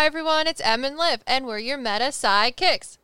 Hi everyone, it's Em and Liv, and we're your Meta PsycKicks.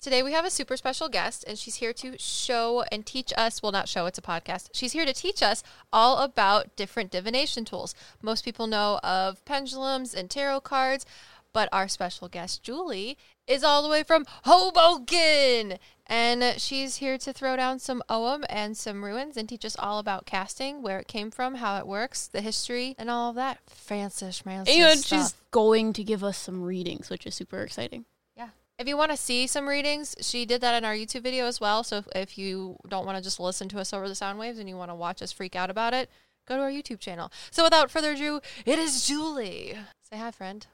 Today we have a super special guest, and she's here to show and teach us. Well, not show; it's a podcast. She's here to teach us all about different divination tools. Most people know of pendulums and tarot cards, but our special guest Julie is all the way from Hoboken, and she's here to throw down some Ogham and some runes and teach us all about casting, where it came from, how it works, the history, and all of that fancy schmancy And stuff. she's going to give us some readings, which is super exciting. Yeah. If you want to see some readings, she did that in our YouTube video as well. So if, if you don't want to just listen to us over the sound waves and you want to watch us freak out about it, go to our YouTube channel. So without further ado, it is Julie. Say hi, friend.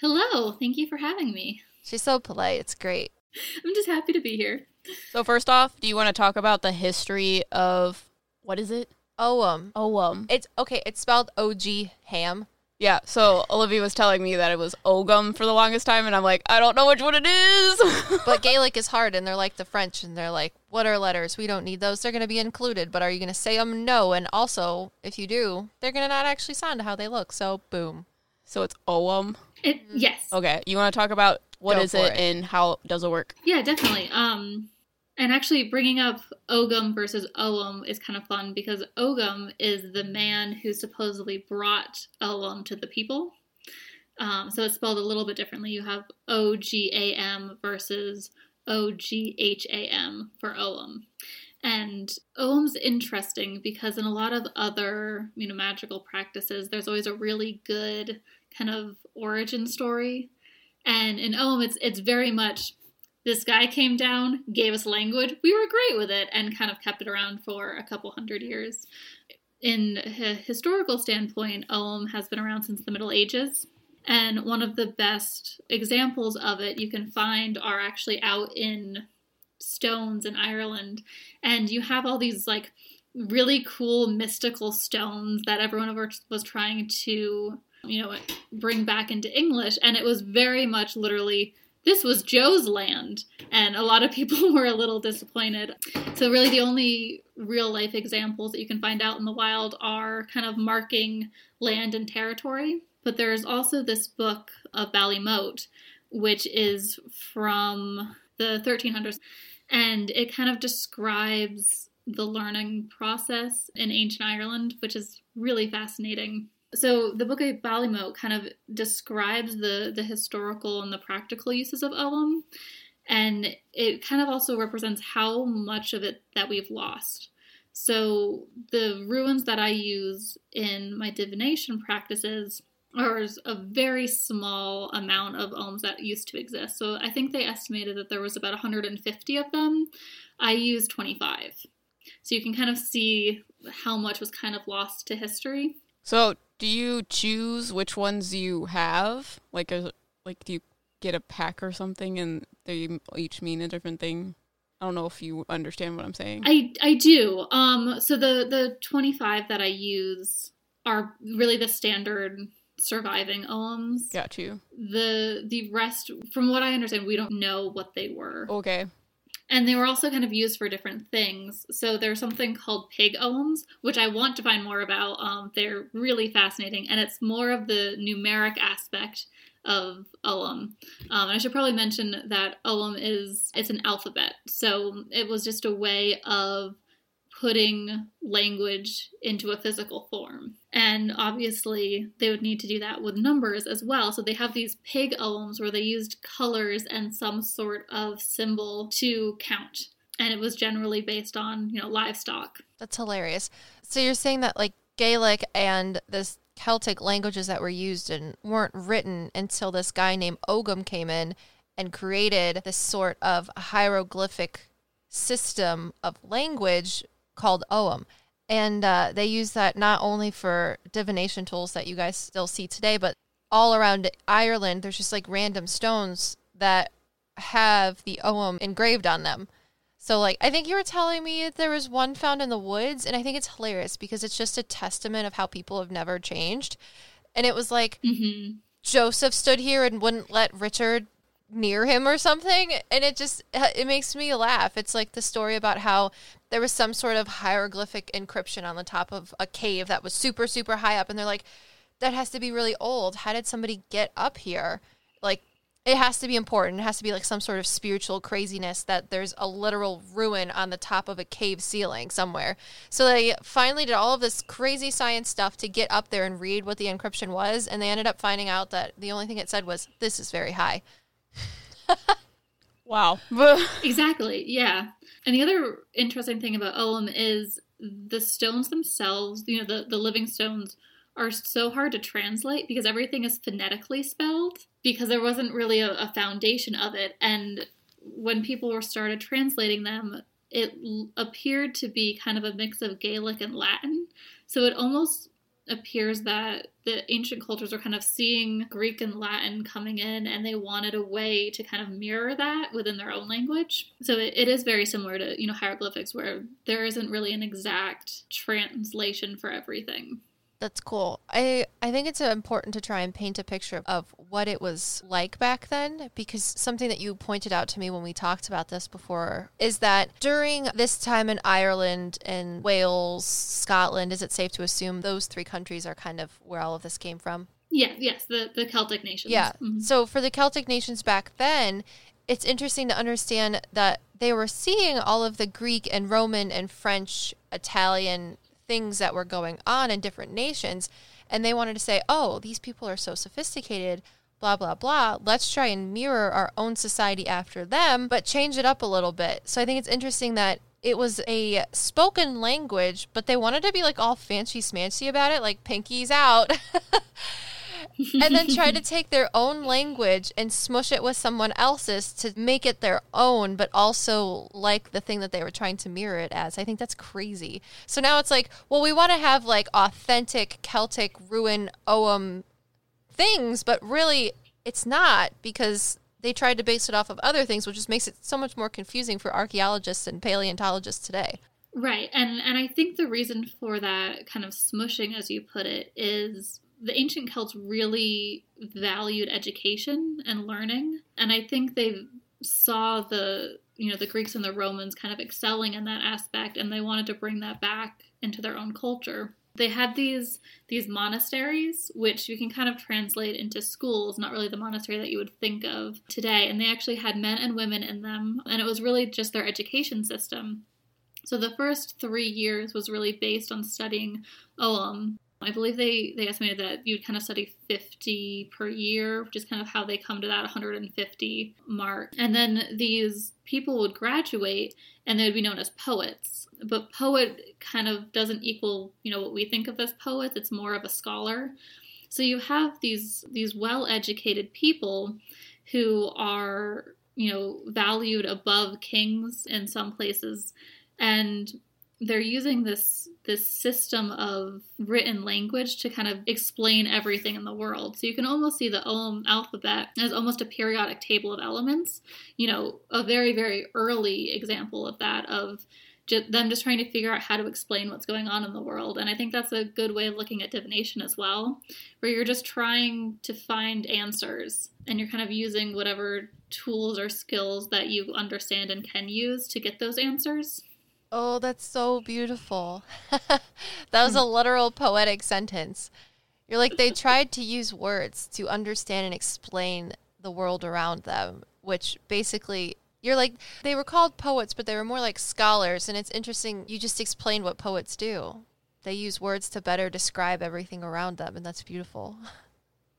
Hello, thank you for having me. She's so polite. It's great. I'm just happy to be here. So first off, do you want to talk about the history of what is it? Ogham. Oh, um, It's okay. It's spelled O G ham. yeah. So Olivia was telling me that it was Ogum for the longest time, and I'm like, I don't know which one it is. But Gaelic is hard, and they're like the French, and they're like, what are letters? We don't need those. They're going to be included, but are you going to say them? No. And also, if you do, they're going to not actually sound how they look. So, boom. so it's Ogham. It, yes. Okay, you want to talk about what Go is it, it. and how does it work? Yeah, definitely. Um, and actually, bringing up Ogum versus Ogham is kind of fun because Ogum is the man who supposedly brought Ogham to the people. Um, so it's spelled a little bit differently. You have O G A M versus O G H A M for Ogham. And Ogham's interesting because in a lot of other, you know, magical practices, there's always a really good kind of origin story. And in Ogham, it's it's very much this guy came down, gave us language, we were great with it, and kind of kept it around for a couple hundred years. In a historical standpoint, Ogham has been around since the Middle Ages. And one of the best examples of it you can find are actually out in stones in Ireland. And you have all these like really cool mystical stones that everyone was trying to, you know, what bring back into English. And it was very much literally this was Joe's land. And a lot of people were a little disappointed. So, really, the only real life examples that you can find out in the wild are kind of marking land and territory. But there's also this book of Ballymote, which is from the 1300s. And it kind of describes the learning process in ancient Ireland, which is really fascinating. So the book of Ballymote kind of describes the the historical and the practical uses of Ogham, and it kind of also represents how much of it that we've lost. So the runes that I use in my divination practices are a very small amount of Oghams that used to exist. So I think they estimated that there was about 150 of them. I use 25. So you can kind of see how much was kind of lost to history. So, do you choose which ones you have? Like, is, like, do you get a pack or something, and they each mean a different thing? I don't know if you understand what I'm saying. I I do. Um so the the 25 that I use are really the standard surviving Oghams. Got you. The the rest from what I understand we don't know what they were. Okay. And they were also kind of used for different things. So there's something called pig Oghams, which I want to find more about. Um, they're really fascinating, and it's more of the numeric aspect of Ogham. Um, and I should probably mention that Ogham is it's an alphabet, so it was just a way of putting language into a physical form. And obviously, they would need to do that with numbers as well. So they have these pig Oghams where they used colors and some sort of symbol to count. And it was generally based on, you know, livestock. That's hilarious. So you're saying that like Gaelic and this Celtic languages that were used and weren't written until this guy named Ogham came in and created this sort of hieroglyphic system of language called Ogham. And uh, they use that not only for divination tools that you guys still see today, but all around Ireland, there's just like random stones that have the Ogham engraved on them. So, like, I think you were telling me there was one found in the woods, and I think it's hilarious because it's just a testament of how people have never changed. And it was like mm-hmm. Joseph stood here and wouldn't let Richard near him or something, and it just uh, it makes me laugh. It's like the story about how there was some sort of hieroglyphic encryption on the top of a cave that was super super high up, and they're like, that has to be really old. How did somebody get up here? Like, it has to be important. It has to be like some sort of spiritual craziness that there's a literal rune on the top of a cave ceiling somewhere. So they finally did all of this crazy science stuff to get up there and read what the encryption was. And they ended up finding out that the only thing it said was, This is very high. Wow. exactly. Yeah. And the other interesting thing about Ogham is the stones themselves, you know, the, the living stones are so hard to translate because everything is phonetically spelled because there wasn't really a, a foundation of it. And when people were started translating them, it l- appeared to be kind of a mix of Gaelic and Latin. So it almost appears that the ancient cultures are kind of seeing Greek and Latin coming in and they wanted a way to kind of mirror that within their own language. So it, it is very similar to, you know, hieroglyphics where there isn't really an exact translation for everything. That's cool. I I think it's important to try and paint a picture of what it was like back then because something that you pointed out to me when we talked about this before is that during this time in Ireland and Wales, Scotland, is it safe to assume those three countries are kind of where all of this came from? Yeah, yes, the the Celtic nations. Yeah. Mhm. So for the Celtic nations back then, it's interesting to understand that they were seeing all of the Greek and Roman and French, Italian things that were going on in different nations. And they wanted to say, oh, these people are so sophisticated, blah, blah, blah. Let's try and mirror our own society after them, but change it up a little bit. So I think it's interesting that it was a spoken language, but they wanted to be like all fancy smancy about it, like pinkies out. and then try to take their own language and smush it with someone else's to make it their own, but also like the thing that they were trying to mirror it as. I think that's crazy. So now it's like, well, we want to have like authentic Celtic rune Ogham things, but really it's not because they tried to base it off of other things, which just makes it so much more confusing for archaeologists and paleontologists today. Right. And and I think the reason for that kind of smushing as you put it is the ancient Celts really valued education and learning, and I think they saw the you know the Greeks and the Romans kind of excelling in that aspect, and they wanted to bring that back into their own culture. They had these these monasteries, which you can kind of translate into schools, not really the monastery that you would think of today. And they actually had men and women in them, and it was really just their education system. So the first three years was really based on studying Ogham. I believe they, they estimated that you'd kind of study 50 per year, which is kind of how they come to that 150 mark. And then these people would graduate and they would be known as poets. But poet kind of doesn't equal, you know, what we think of as poets. It's more of a scholar. So you have these these well-educated people who are, you know, valued above kings in some places and they're using this this system of written language to kind of explain everything in the world. So you can almost see the Ogham alphabet as almost a periodic table of elements. You know, a very very early example of that of just, them just trying to figure out how to explain what's going on in the world. And I think that's a good way of looking at divination as well, where you're just trying to find answers and you're kind of using whatever tools or skills that you understand and can use to get those answers. Oh, that's so beautiful. that was a hmm. literal poetic sentence. You're like, they tried to use words to understand and explain the world around them, which basically, you're like, they were called poets, but they were more like scholars. And it's interesting, you just explained what poets do. They use words to better describe everything around them, and that's beautiful.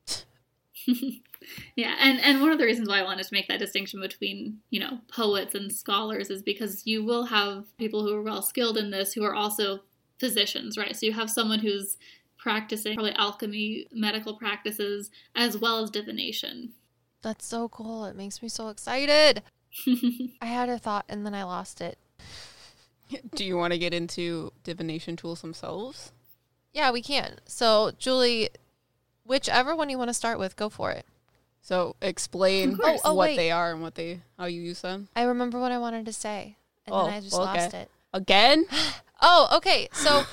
yeah, and and one of the reasons why I wanted to make that distinction between you know poets and scholars is because you will have people who are well skilled in this who are also physicians, right? So you have someone who's practicing probably alchemy, medical practices, as well as divination. That's so cool. It makes me so excited. I had a thought and then I lost it. Do you want to get into divination tools themselves? Yeah, we can. So, Julie, whichever one you want to start with, go for it. So explain Oh, oh, what wait. they are and what they how you use them. I remember what I wanted to say, and Oh, then I just well, okay. lost it. Again? Oh, okay. So,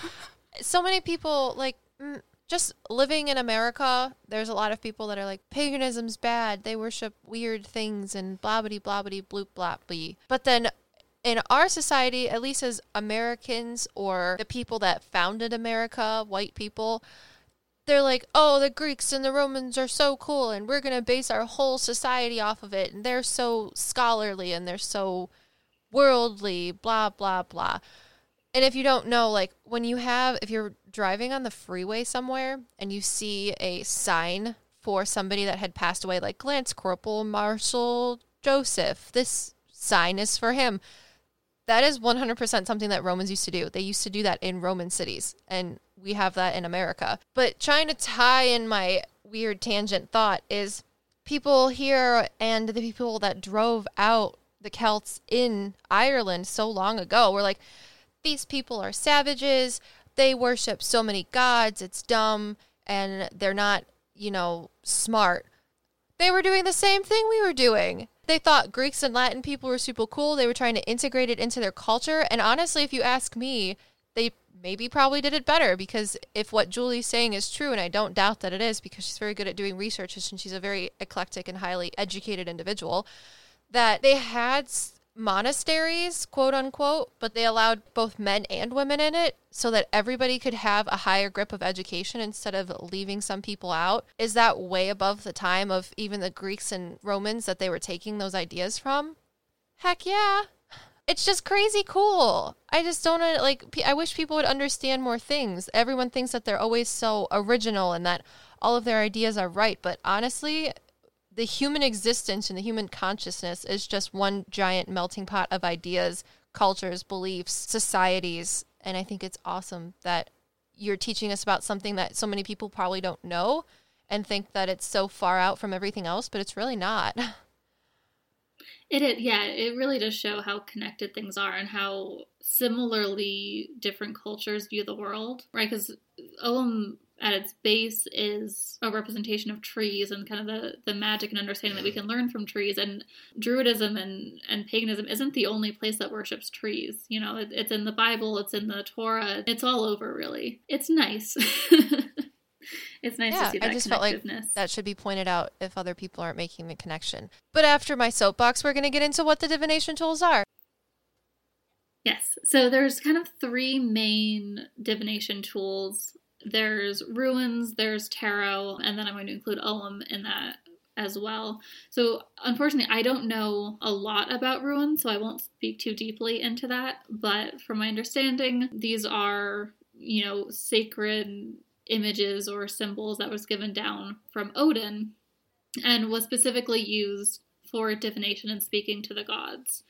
so many people like mm, just living in America. There's a lot of people that are like paganism's bad. They worship weird things and blah blah blah blah bloop blah blah. But then. In our society, at least as Americans or the people that founded America, white people, they're like, oh, the Greeks and the Romans are so cool, and we're going to base our whole society off of it. And they're so scholarly and they're so worldly, blah, blah, blah. And if you don't know, like when you have, if you're driving on the freeway somewhere and you see a sign for somebody that had passed away, like Lance Corporal Marshall Joseph, this sign is for him. That is 100% something that Romans used to do. They used to do that in Roman cities. And we have that in America. But trying to tie in my weird tangent thought is people here and the people that drove out the Celts in Ireland so long ago were like, these people are savages. They worship so many gods. It's dumb and they're not, you know, smart. They were doing the same thing we were doing. They thought Greeks and Latin people were super cool. They were trying to integrate it into their culture. And honestly, if you ask me, they maybe probably did it better because if what Julie's saying is true, and I don't doubt that it is because she's very good at doing research and she's a very eclectic and highly educated individual, that they had monasteries, quote unquote, but they allowed both men and women in it so that everybody could have a higher grip of education instead of leaving some people out. Is that way above the time of even the Greeks and Romans that they were taking those ideas from? Heck yeah it's just crazy cool. I just don't uh, like. I wish people would understand more things. Everyone thinks that they're always so original and that all of their ideas are right, but honestly, the human existence and the human consciousness is just one giant melting pot of ideas, cultures, beliefs, societies, and I think it's awesome that you're teaching us about something that so many people probably don't know and think that it's so far out from everything else, but it's really not. It, it yeah, it really does show how connected things are and how similarly different cultures view the world, right? Because Ogham at its base is a representation of trees and kind of the, the magic and understanding that we can learn from trees. And Druidism and, and paganism isn't the only place that worships trees. You know, it, it's in the Bible, it's in the Torah, it's all over, really. It's nice. it's nice yeah, to see that I just felt like that should be pointed out if other people aren't making the connection. But after my soapbox, we're going to get into what the divination tools are. Yes. So there's kind of three main divination tools. There's runes, there's tarot, and then I'm going to include Ogham in that as well. So unfortunately, I don't know a lot about runes, so I won't speak too deeply into that. But from my understanding, these are, you know, sacred images or symbols that was given down from Odin and was specifically used for divination and speaking to the gods.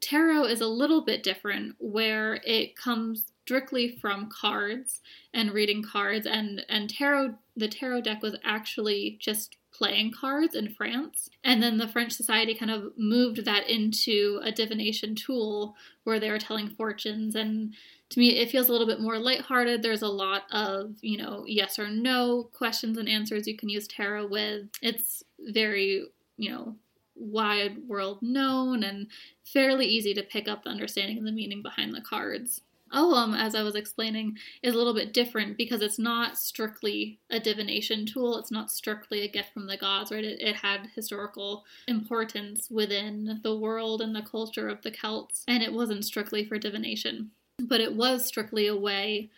Tarot is a little bit different, where it comes strictly from cards and reading cards, and and tarot. The tarot deck was actually just playing cards in France, and then the French society kind of moved that into a divination tool where they were telling fortunes and to me it feels a little bit more lighthearted there's a lot of you know yes or no questions and answers you can use tarot with it's very you know wide world known and fairly easy to pick up the understanding and the meaning behind the cards Ogham, as I was explaining, is a little bit different because it's not strictly a divination tool. It's not strictly a gift from the gods, right? It, it had historical importance within the world and the culture of the Celts, and it wasn't strictly for divination but it was strictly a way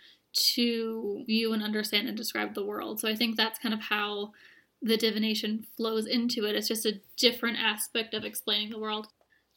to view and understand and describe the world. So I think that's kind of how the divination flows into it. It's just a different aspect of explaining the world.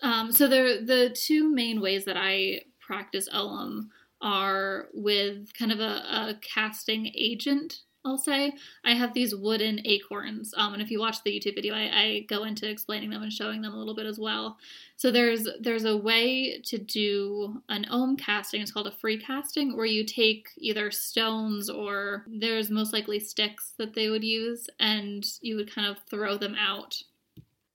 Um, so the the two main ways that I practice Ogham are with kind of a, a casting agent I'll say. I have these wooden acorns, um, and if you watch the YouTube video, I, I, go into explaining them and showing them a little bit as well. So there's there's a way to do an ogham casting. It's called a free casting, where you take either stones or there's most likely sticks that they would use, and you would kind of throw them out.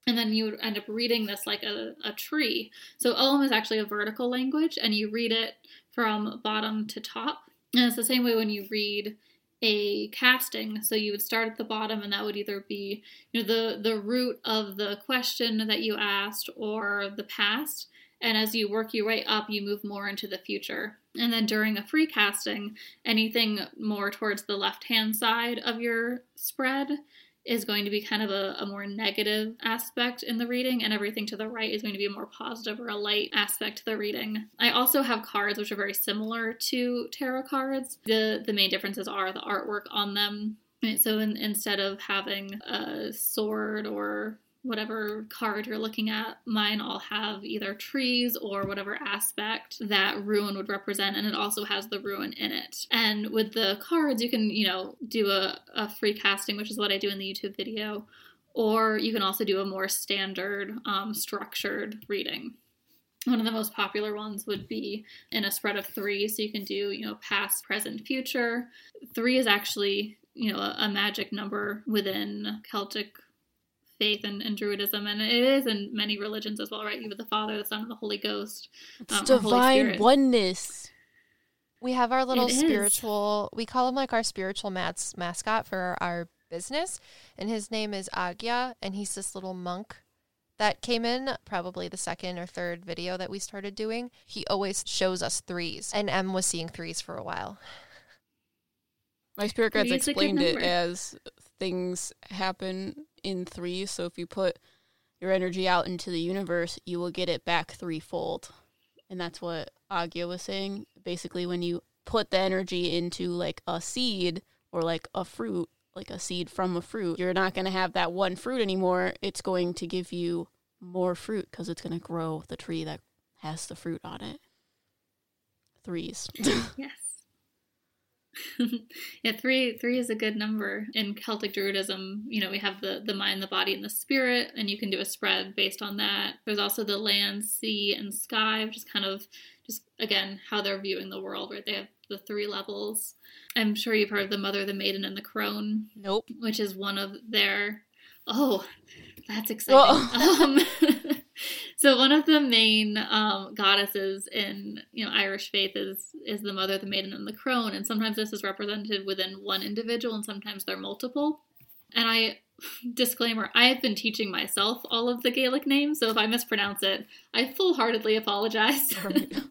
And then you would end up reading this like a, a tree. So Ogham is actually a vertical language, and you read it from bottom to top. And it's the same way when you read a casting. So you would start at the bottom, and that would either be you know the the root of the question that you asked or the past. And as you work your way up, you move more into the future. And then during a free casting, anything more towards the left hand side of your spread, is going to be kind of a, a, more negative aspect in the reading, and everything to the right is going to be a more positive or a light aspect to the reading. I also have cards which are very similar to tarot cards. The the main differences are the artwork on them. So in, instead of having a sword or whatever card you're looking at, mine all have either trees or whatever aspect that rune would represent, and it also has the rune in it. And with the cards, you can, you know, do a, a free casting, which is what I do in the YouTube video, or you can also do a more standard, um, structured reading. One of the most popular ones would be in a spread of three, so you can do, you know, past, present, future. Three is actually, you know, a, a magic number within Celtic faith and, and Druidism, and it is in many religions as well, right? You have the Father, the Son, and the Holy Ghost. It's um, divine oneness. We have our little spiritual. We call him like our spiritual mats mascot for our business, and his name is Agya, and he's this little monk that came in probably the second or third video that we started doing. He always shows us threes, and Em was seeing threes for a while. My spirit guides explained it as things happen in three. So if you put your energy out into the universe, you will get it back threefold. And that's what Agya was saying. Basically, when you put the energy into like a seed or like a fruit, like a seed from a fruit, you're not going to have that one fruit anymore. It's going to give you more fruit because it's going to grow the tree that has the fruit on it. Threes. yes. yeah, three three is a good number. In Celtic Druidism, you know, we have the the mind, the body, and the spirit, and you can do a spread based on that. There's also the land, sea, and sky, which is kind of just again how they're viewing the world, right? They have the three levels. I'm sure you've heard of the mother, the maiden, and the crone. Nope. Which is one of their. Oh, that's exciting. Um, so one of the main um, goddesses in you know Irish faith is is the mother, the maiden, and the crone, and sometimes this is represented within one individual, and sometimes they're multiple. And I disclaimer: I have been teaching myself all of the Gaelic names, so if I mispronounce it, I full heartedly apologize.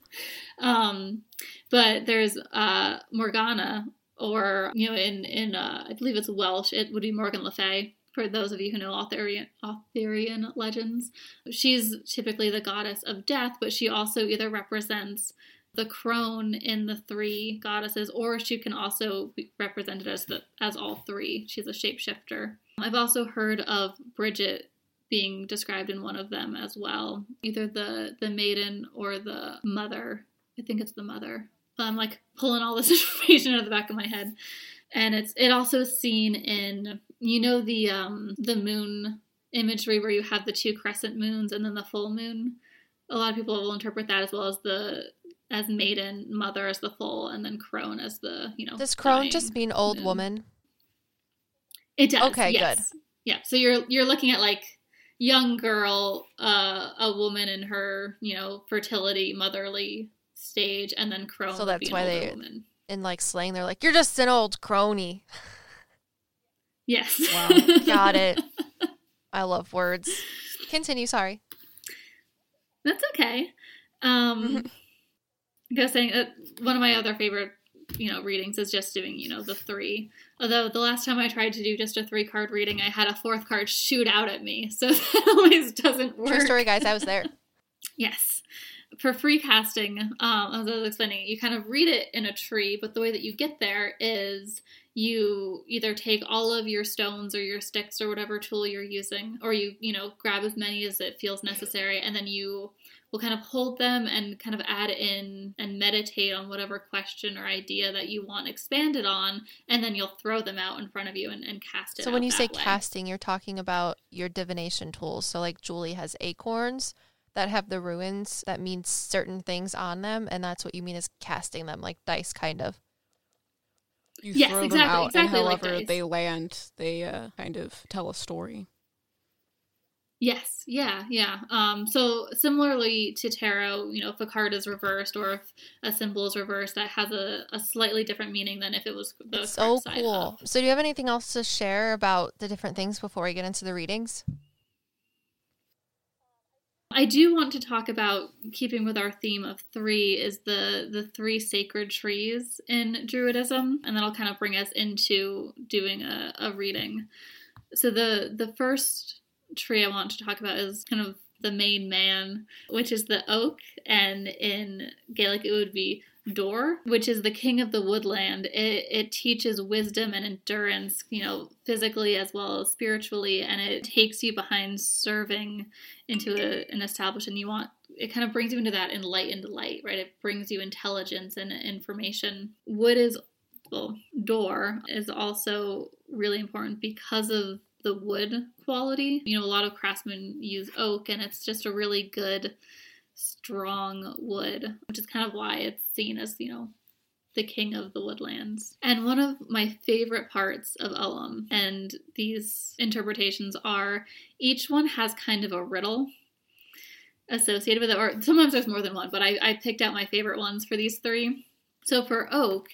um, but there's uh, Morrigan, or you know, in in uh, I believe it's Welsh, it would be Morgan Le Fay for those of you who know Arthurian, legends. She's typically the goddess of death, but she also either represents the crone in the three goddesses, or she can also be represented as the as all three. She's a shapeshifter. I've also heard of Bridget being described in one of them as well, either the the maiden or the mother. I think it's the mother. I'm like pulling all this information out of the back of my head and it's it also seen in you know the um the moon imagery where you have the two crescent moons and then the full moon a lot of people will interpret that as well as the as maiden mother as the full and then crone as the you know does crone just mean old moon. woman it does okay yes. good yeah so you're you're looking at like young girl uh a woman in her you know fertility motherly stage and then crone so that's why they woman in like slang, they're like, "You're just an old crony." Yes. Wow. Got it. I love words. Continue. Sorry. That's okay. Um, I was saying uh, one of my other favorite, you know, readings is just doing, you know, the three. Although the last time I tried to do just a three card reading, I had a fourth card shoot out at me, so that always doesn't work. True story, guys. I was there. yes for free casting, um, as I was explaining, you kind of read it in a tree, but the way that you get there is you either take all of your stones or your sticks or whatever tool you're using, or you, you know, grab as many as it feels necessary, and then you will kind of hold them and kind of add in and meditate on whatever question or idea that you want expanded on, and then you'll throw them out in front of you and, and cast it. So when you say way. casting, you're talking about your divination tools. So like Julie has acorns that have the runes that mean certain things on them, and that's what you mean is casting them like dice, kind of. You yes, throw exactly, them out, exactly and however like they land, they uh, kind of tell a story. Yes, yeah, yeah. Um, so similarly to tarot, you know, if a card is reversed or if a symbol is reversed, that has a, a slightly different meaning than if it was the it's so cool. Up. So do you have anything else to share about the different things before we get into the readings? I do want to talk about keeping with our theme of three is the the three sacred trees in Druidism, and that'll kind of bring us into doing a, a reading. So the the first tree I want to talk about is kind of the main man, which is the oak, and in Gaelic it would be Duir, which is the king of the woodland. It, it teaches wisdom and endurance, you know, physically as well as spiritually, and it takes you behind serving into a, an establishment you want. It kind of brings you into that enlightened light, right? It brings you intelligence and information. Wood is, well, Duir is also really important because of the wood quality. You know, a lot of craftsmen use oak, and it's just a really good strong wood, which is kind of why it's seen as, you know, the king of the woodlands. And one of my favorite parts of Ogham and these interpretations are each one has kind of a riddle associated with it, or sometimes there's more than one, but I, I picked out my favorite ones for these three. So for oak,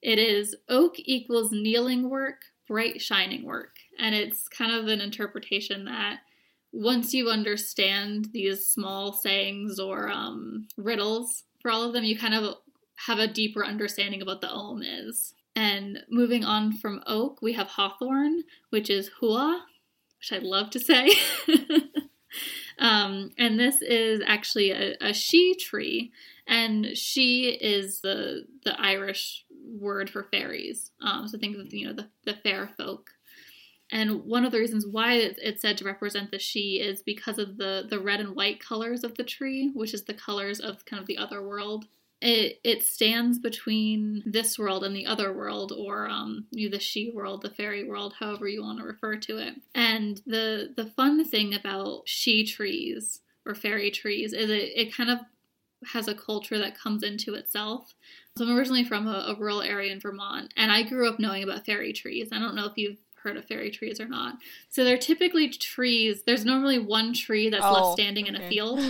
it is oak equals kneeling work, bright shining work. And it's kind of an interpretation that once you understand these small sayings or um, riddles for all of them, you kind of have a deeper understanding of what the ogham is. And moving on from oak, we have hawthorn, which is Huath, which I love to say. um, and this is actually a, a sidhe tree, and sidhe is the the Irish word for fairies. Um, so think of you know the, the fair folk. And one of the reasons why it's said to represent the sidhe is because of the, the red and white colors of the tree, which is the colors of kind of the other world. It, it stands between this world and the other world, or um, the sidhe world, the fairy world, however you want to refer to it. And the the fun thing about sidhe trees or fairy trees is it, it kind of has a culture that comes into itself. So I'm originally from a, a, rural area in Vermont, and I grew up knowing about fairy trees. I don't know if you've heard of fairy trees or not. So they're typically trees. There's normally one tree that's oh, left standing okay. in a field.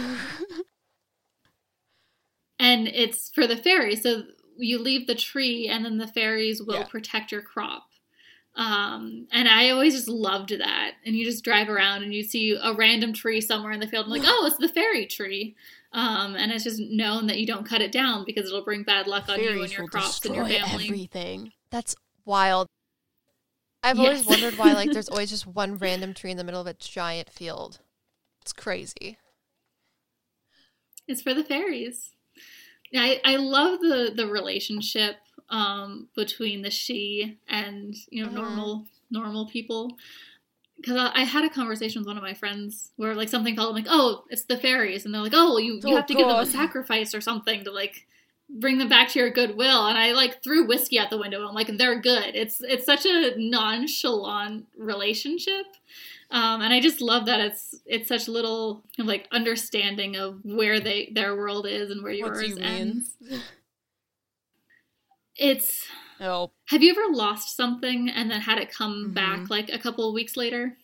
and it's for the fairies. So you leave the tree and then the fairies will yeah. protect your crop. Um, and I always just loved that. And you just drive around and you see a random tree somewhere in the field. I'm like, oh, it's the fairy tree. Um, and it's just known that you don't cut it down because it'll bring bad luck on Fairies you and your crops and your family. Everything. That's wild. I've yes. always wondered why like there's always just one random tree in the middle of a giant field. It's crazy. It's for the fairies. I, I love the the relationship um, between the sidhe and you know uh-huh. normal normal people because I, I, had a conversation with one of my friends where like something called like oh it's the fairies and they're like oh you, you oh, have to God. give them a sacrifice or something to like bring them back to your goodwill. And i like threw whiskey out the window i'm like they're good. It's it's such a nonchalant relationship. Um, and i just love that it's it's such little like understanding of where they their world is and where yours you ends. It's oh. have you ever lost something and then had it come mm-hmm. back like a couple of weeks later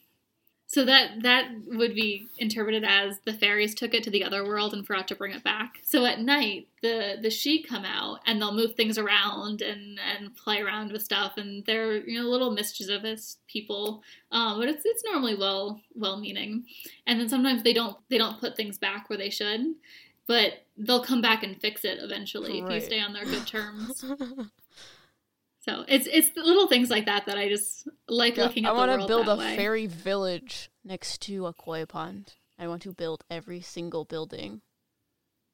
so that that would be interpreted as the fairies took it to the other world and forgot to bring it back. So at night, the the sidhe come out and they'll move things around and and play around with stuff, and they're you know little mischievous people, um, but it's it's normally well well meaning. And then sometimes they don't they don't put things back where they should, but they'll come back and fix it eventually right. if you stay on their good terms. So it's it's the little things like that that I just like yeah, looking at. I want to build a way. fairy village next to a koi pond. I want to build every single building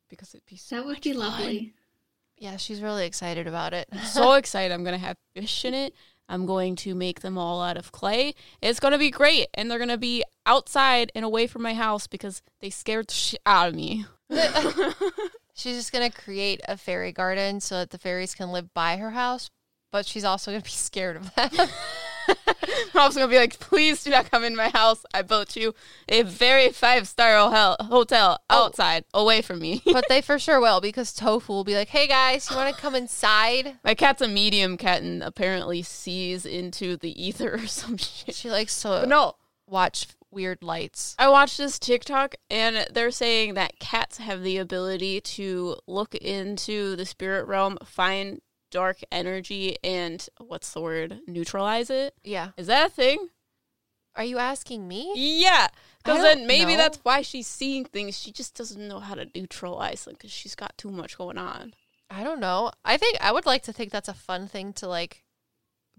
because it'd be so. That would be fun. lovely. Yeah, she's really excited about it. so excited! I'm gonna have fish in it. I'm going to make them all out of clay. It's gonna be great, and they're gonna be outside and away from my house because they scared the shit out of me. She's just gonna create a fairy garden so that the fairies can live by her house, but she's also gonna be scared of them. I'm also gonna be like, please do not come in my house. I built you a very five star hotel oh. outside, oh. away from me. but they for sure will because Tofu will be like, hey guys, you want to come inside? My cat's a medium cat and apparently sees into the ether or some shit. She likes to but no watch weird lights. I watched this TikTok and they're saying that cats have the ability to look into the spirit realm, find dark energy and what's the word? Neutralize it. Yeah. Is that a thing? Are you asking me? Yeah. Because then maybe know. that's why she's seeing things. She just doesn't know how to neutralize them because she's got too much going on. I don't know. I think I would like to think that's a fun thing to like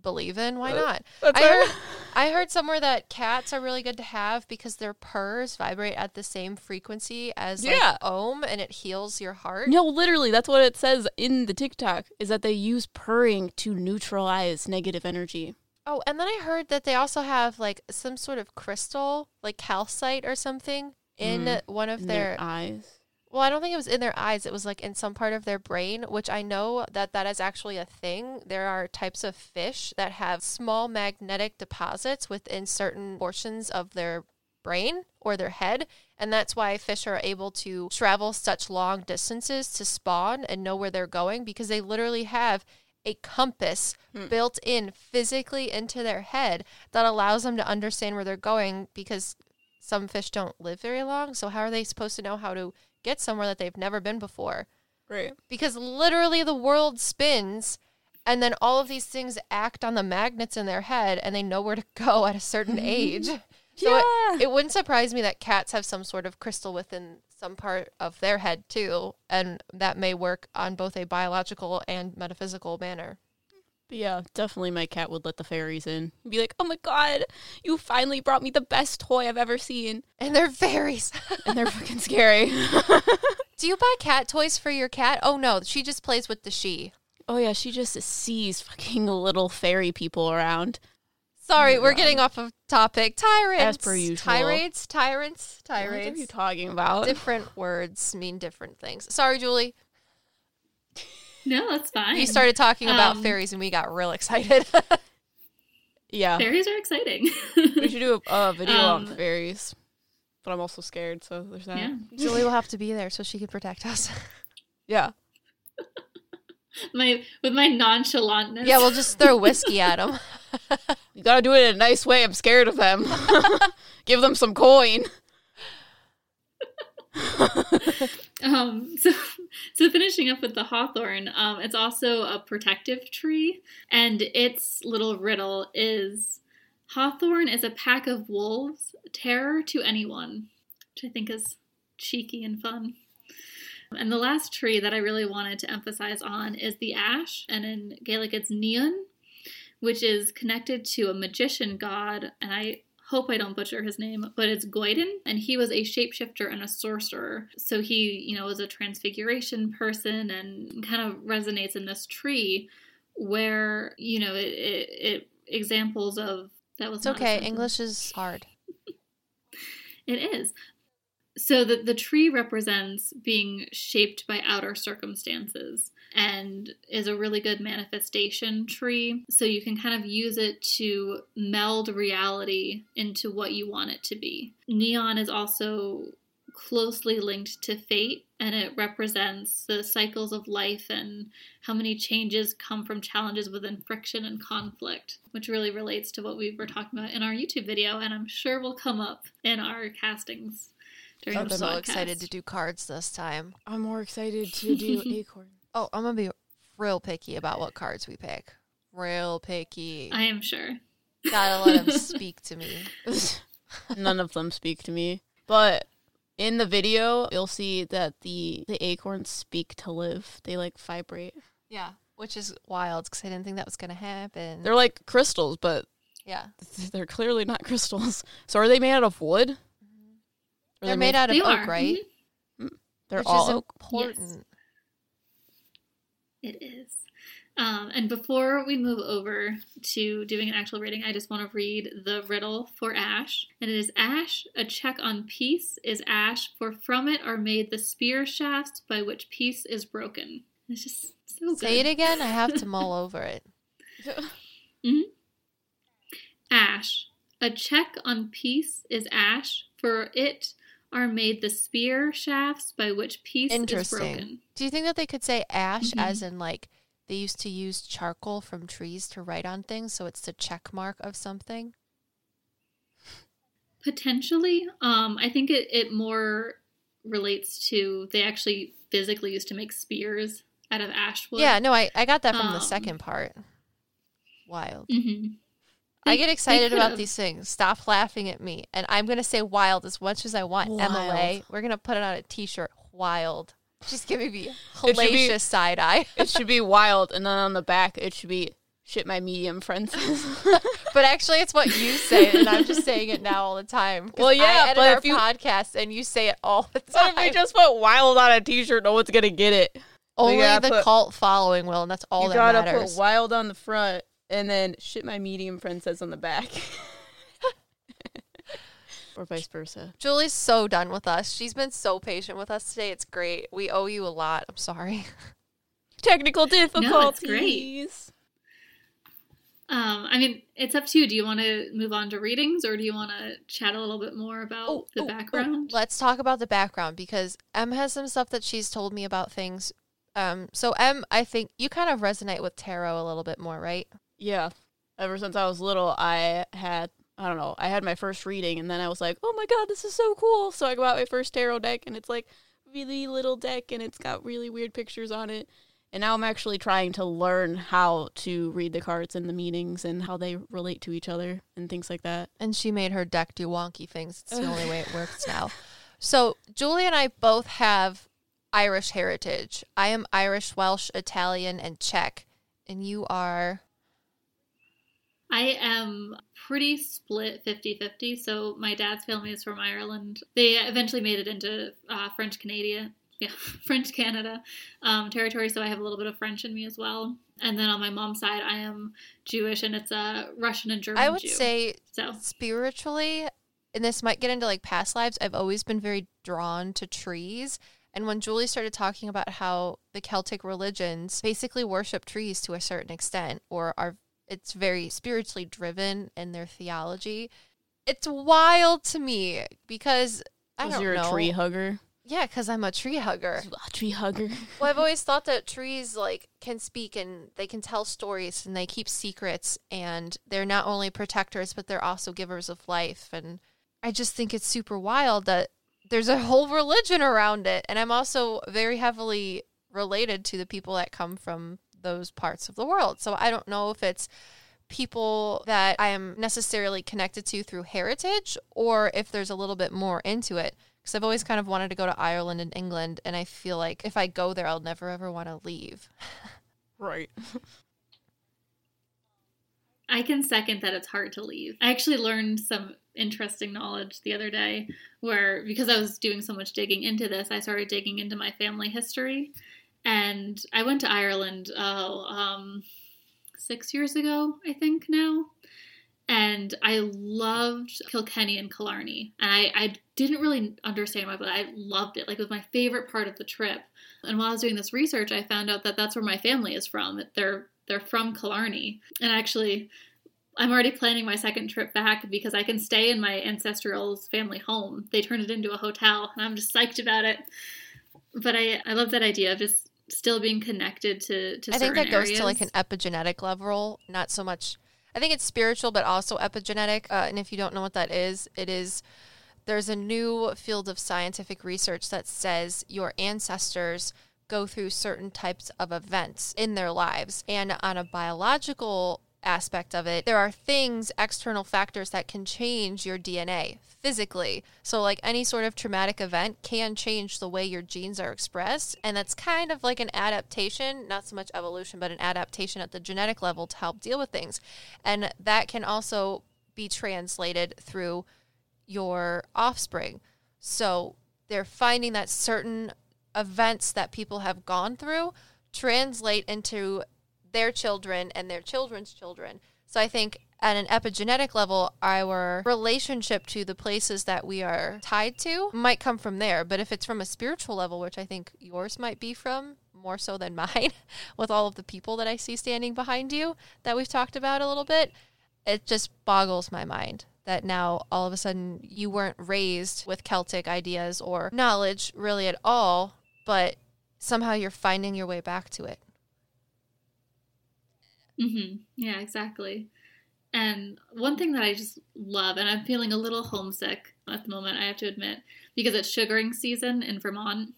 believe in. Why uh, not? That's I heard, I heard somewhere that cats are really good to have because their purrs vibrate at the same frequency as like Yeah. ohm and it heals your heart. No, literally, that's what it says in the TikTok is that they use purring to neutralize negative energy. Oh, and then I heard that they also have like some sort of crystal, like calcite or something, in Mm, one of in their. eyes. Well, I don't think it was in their eyes. It was like in some part of their brain, which I know that that is actually a thing. There are types of fish that have small magnetic deposits within certain portions of their brain or their head. And that's why fish are able to travel such long distances to spawn and know where they're going because they literally have a compass Hmm. built in physically into their head that allows them to understand where they're going because some fish don't live very long. So, how are they supposed to know how to get somewhere that they've never been before? Right. Because literally the world spins and then all of these things act on the magnets in their head and they know where to go at a certain mm-hmm. age. So Yeah. it, it wouldn't surprise me that cats have some sort of crystal within some part of their head too, and that may work on both a biological and metaphysical manner. But yeah, definitely my cat would let the fairies in. Be like, oh my god, you finally brought me the best toy I've ever seen. And they're fairies. And they're fucking scary. Do you buy cat toys for your cat? Oh no, she just plays with the sidhe. oh yeah, she just sees fucking little fairy people around. Sorry, Oh we're God. getting off of topic. Tyrants. As per usual. Tirades, tyrants, What are you talking about? different words mean different things. Sorry, Julie. No, that's fine. You started talking about Um, fairies and we got real excited. yeah. Fairies are exciting. We should do a, a video on Um, fairies. But I'm also scared, so there's that. yeah. Julie will have to be there so she can protect us. Yeah. My with my nonchalantness. yeah, we'll just throw whiskey at them. You gotta do it in a nice way. I'm scared of them. Give them some coin. Um, so, so finishing up with the hawthorn, um, it's also a protective tree, and its little riddle is hawthorn is a pack of wolves, terror to anyone, which I think is cheeky and fun. And the last tree that I really wanted to emphasize on is the ash, and in Gaelic it's Nion, which is connected to a magician god, and I hope I don't butcher his name, but it's Gwydion, and he was a shapeshifter and a sorcerer. So he, you know, was a transfiguration person and kind of resonates in this tree where, you know, it, it, it examples of that was It's okay. English is hard. It is. So the, the tree represents being shaped by outer circumstances and is a really good manifestation tree. So you can kind of use it to meld reality into what you want it to be. Nion is also closely linked to fate and it represents the cycles of life and how many changes come from challenges within friction and conflict, which really relates to what we were talking about in our YouTube video and I'm sure will come up in our castings during I'm so podcast. excited to do cards this time. I'm more excited to do acorn. Oh, I'm going to be real picky about what cards we pick. Real picky. I am sure. Gotta let them speak to me. None of them speak to me. But in the video, you'll see that the the acorns speak to Liv. They like vibrate. Yeah, which is wild because I didn't think that was going to happen. They're like crystals, but yeah. they're clearly not crystals. So are they made out of wood? Or They're made out of oak, are. right? Mhm. They're which all is oak. It is. Um, and before we move over to doing an actual rating, I just want to read the riddle for Ash. And it is Ash, a check on peace is Ash, for from it are made the spear shafts by which peace is broken. It's just so good. Say it again. I have to mull over it. Hmm. Ash, a check on peace is Ash, for it are made the spear shafts by which peace is broken. Do you think that they could say ash Mhm. as in like they used to use charcoal from trees to write on things, so it's the check mark of something? Potentially. Um, I think it, it more relates to they actually physically used to make spears out of ash wood. Yeah, no, I, I got that from the Um, second part. Wild. hmm I get excited about these things. Stop laughing at me. And I'm going to say wild as much as I want. MLA. We're going to put it on a t shirt. Wild. Just giving me hellacious side eye. it should be wild, and then on the back it should be shit. My medium friends. but actually, it's what you say, and I'm just saying it now all the time. Well, yeah, I edit but our if you- podcast, and you say it all the time. if we just put wild on a t-shirt? No one's gonna get it. Only the put- cult following will, and that's all you that gotta matters. put wild on the front, and then shit my medium friend says on the back, or vice versa. Julie's so done with us. She's been so patient with us today. It's great. We owe you a lot. I'm sorry. Technical difficulties. No, great. Um, I mean, it's up to you. Do you want to move on to readings, or do you want to chat a little bit more about Oh, the oh, oh, background? Let's talk about the background because Em has some stuff that she's told me about things. Um, so Em, I think you kind of resonate with tarot a little bit more, right? Yeah. Ever since I was little, I had I don't know. I had my first reading, and then I was like, "Oh my god, this is so cool!" So I got my first tarot deck, and it's like really little deck, and it's got really weird pictures on it. And now I'm actually trying to learn how to read the cards and the meanings and how they relate to each other and things like that. And she made her deck do wonky things. It's the only way it works now. So Julie and I both have Irish heritage. I am Irish, Welsh, Italian, and Czech. And you are I am pretty split 50 50. So, my dad's family is from Ireland. They eventually made it into uh, French Canadian, yeah, French Canada um, territory. So, I have a little bit of French in me as well. And then on my mom's side, I am Jewish and it's a Russian and German I would Jew. say so. spiritually, and this might get into like past lives, I've always been very drawn to trees. And when Julie started talking about how the Celtic religions basically worship trees to a certain extent, or are it's very spiritually driven in their theology, it's wild to me because I don't you're know. a tree hugger. Yeah, because I'm a tree hugger. A tree hugger. Well, I've always thought that trees like can speak and they can tell stories and they keep secrets and they're not only protectors but they're also givers of life and I just think it's super wild that there's a whole religion around it and I'm also very heavily related to the people that come from those parts of the world. So I don't know if it's people that I am necessarily connected to through heritage or if there's a little bit more into it because I've always kind of wanted to go to Ireland and England, and I feel like if I go there, I'll never ever want to leave. Right. I can second that it's hard to leave. I actually learned some interesting knowledge the other day where, because I was doing so much digging into this, I started digging into my family history. And I went to Ireland, oh, um, six years ago, I think now. And I loved Kilkenny and Killarney. And I, I didn't really understand why, but I loved it. Like, it was my favorite part of the trip. And while I was doing this research, I found out that that's where my family is from. They're they're from Killarney. And actually, I'm already planning my second trip back because I can stay in my ancestral's family home. They turned it into a hotel, and I'm just psyched about it. But I I love that idea of just still being connected to to I think that goes areas. to like an epigenetic level, not so much. I think it's spiritual, but also epigenetic. Uh, and if you don't know what that is, it is there's a new field of scientific research that says your ancestors go through certain types of events in their lives. And on a biological aspect of it, there are things, external factors that can change your DNA physically. So, like any sort of traumatic event can change the way your genes are expressed. And that's kind of like an adaptation, not so much evolution, but an adaptation at the genetic level to help deal with things. And that can also be translated through your offspring. So, they're finding that certain events that people have gone through translate into their children and their children's children. So I think at an epigenetic level, our relationship to the places that we are tied to might come from there. But if it's from a spiritual level, which I think yours might be from more so than mine, with all of the people that I see standing behind you that we've talked about a little bit, it just boggles my mind that now all of a sudden you weren't raised with Celtic ideas or knowledge really at all, but somehow you're finding your way back to it. Mm-hmm. Yeah, exactly. And one thing that I just love, and I'm feeling a little homesick at the moment, I have to admit, because it's sugaring season in Vermont.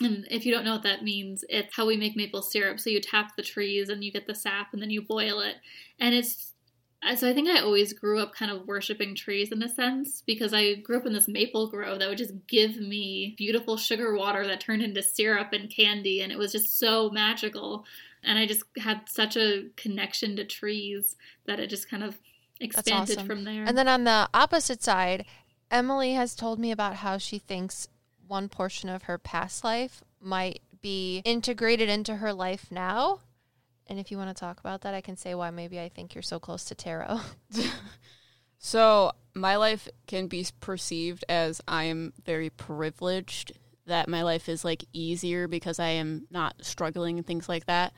And if you don't know what that means, it's how we make maple syrup. So you tap the trees and you get the sap and then you boil it. And it's so I think I always grew up kind of worshiping trees in a sense because I grew up in this maple grove that would just give me beautiful sugar water that turned into syrup and candy. And it was just so magical. And I just had such a connection to trees that it just kind of expanded awesome. from there. And then on the opposite side, Emily has told me about how she thinks one portion of her past life might be integrated into her life now. And if you want to talk about that, I can say why maybe I think you're so close to tarot. So, my life can be perceived as I am very privileged, that my life is like easier because I am not struggling and things like that.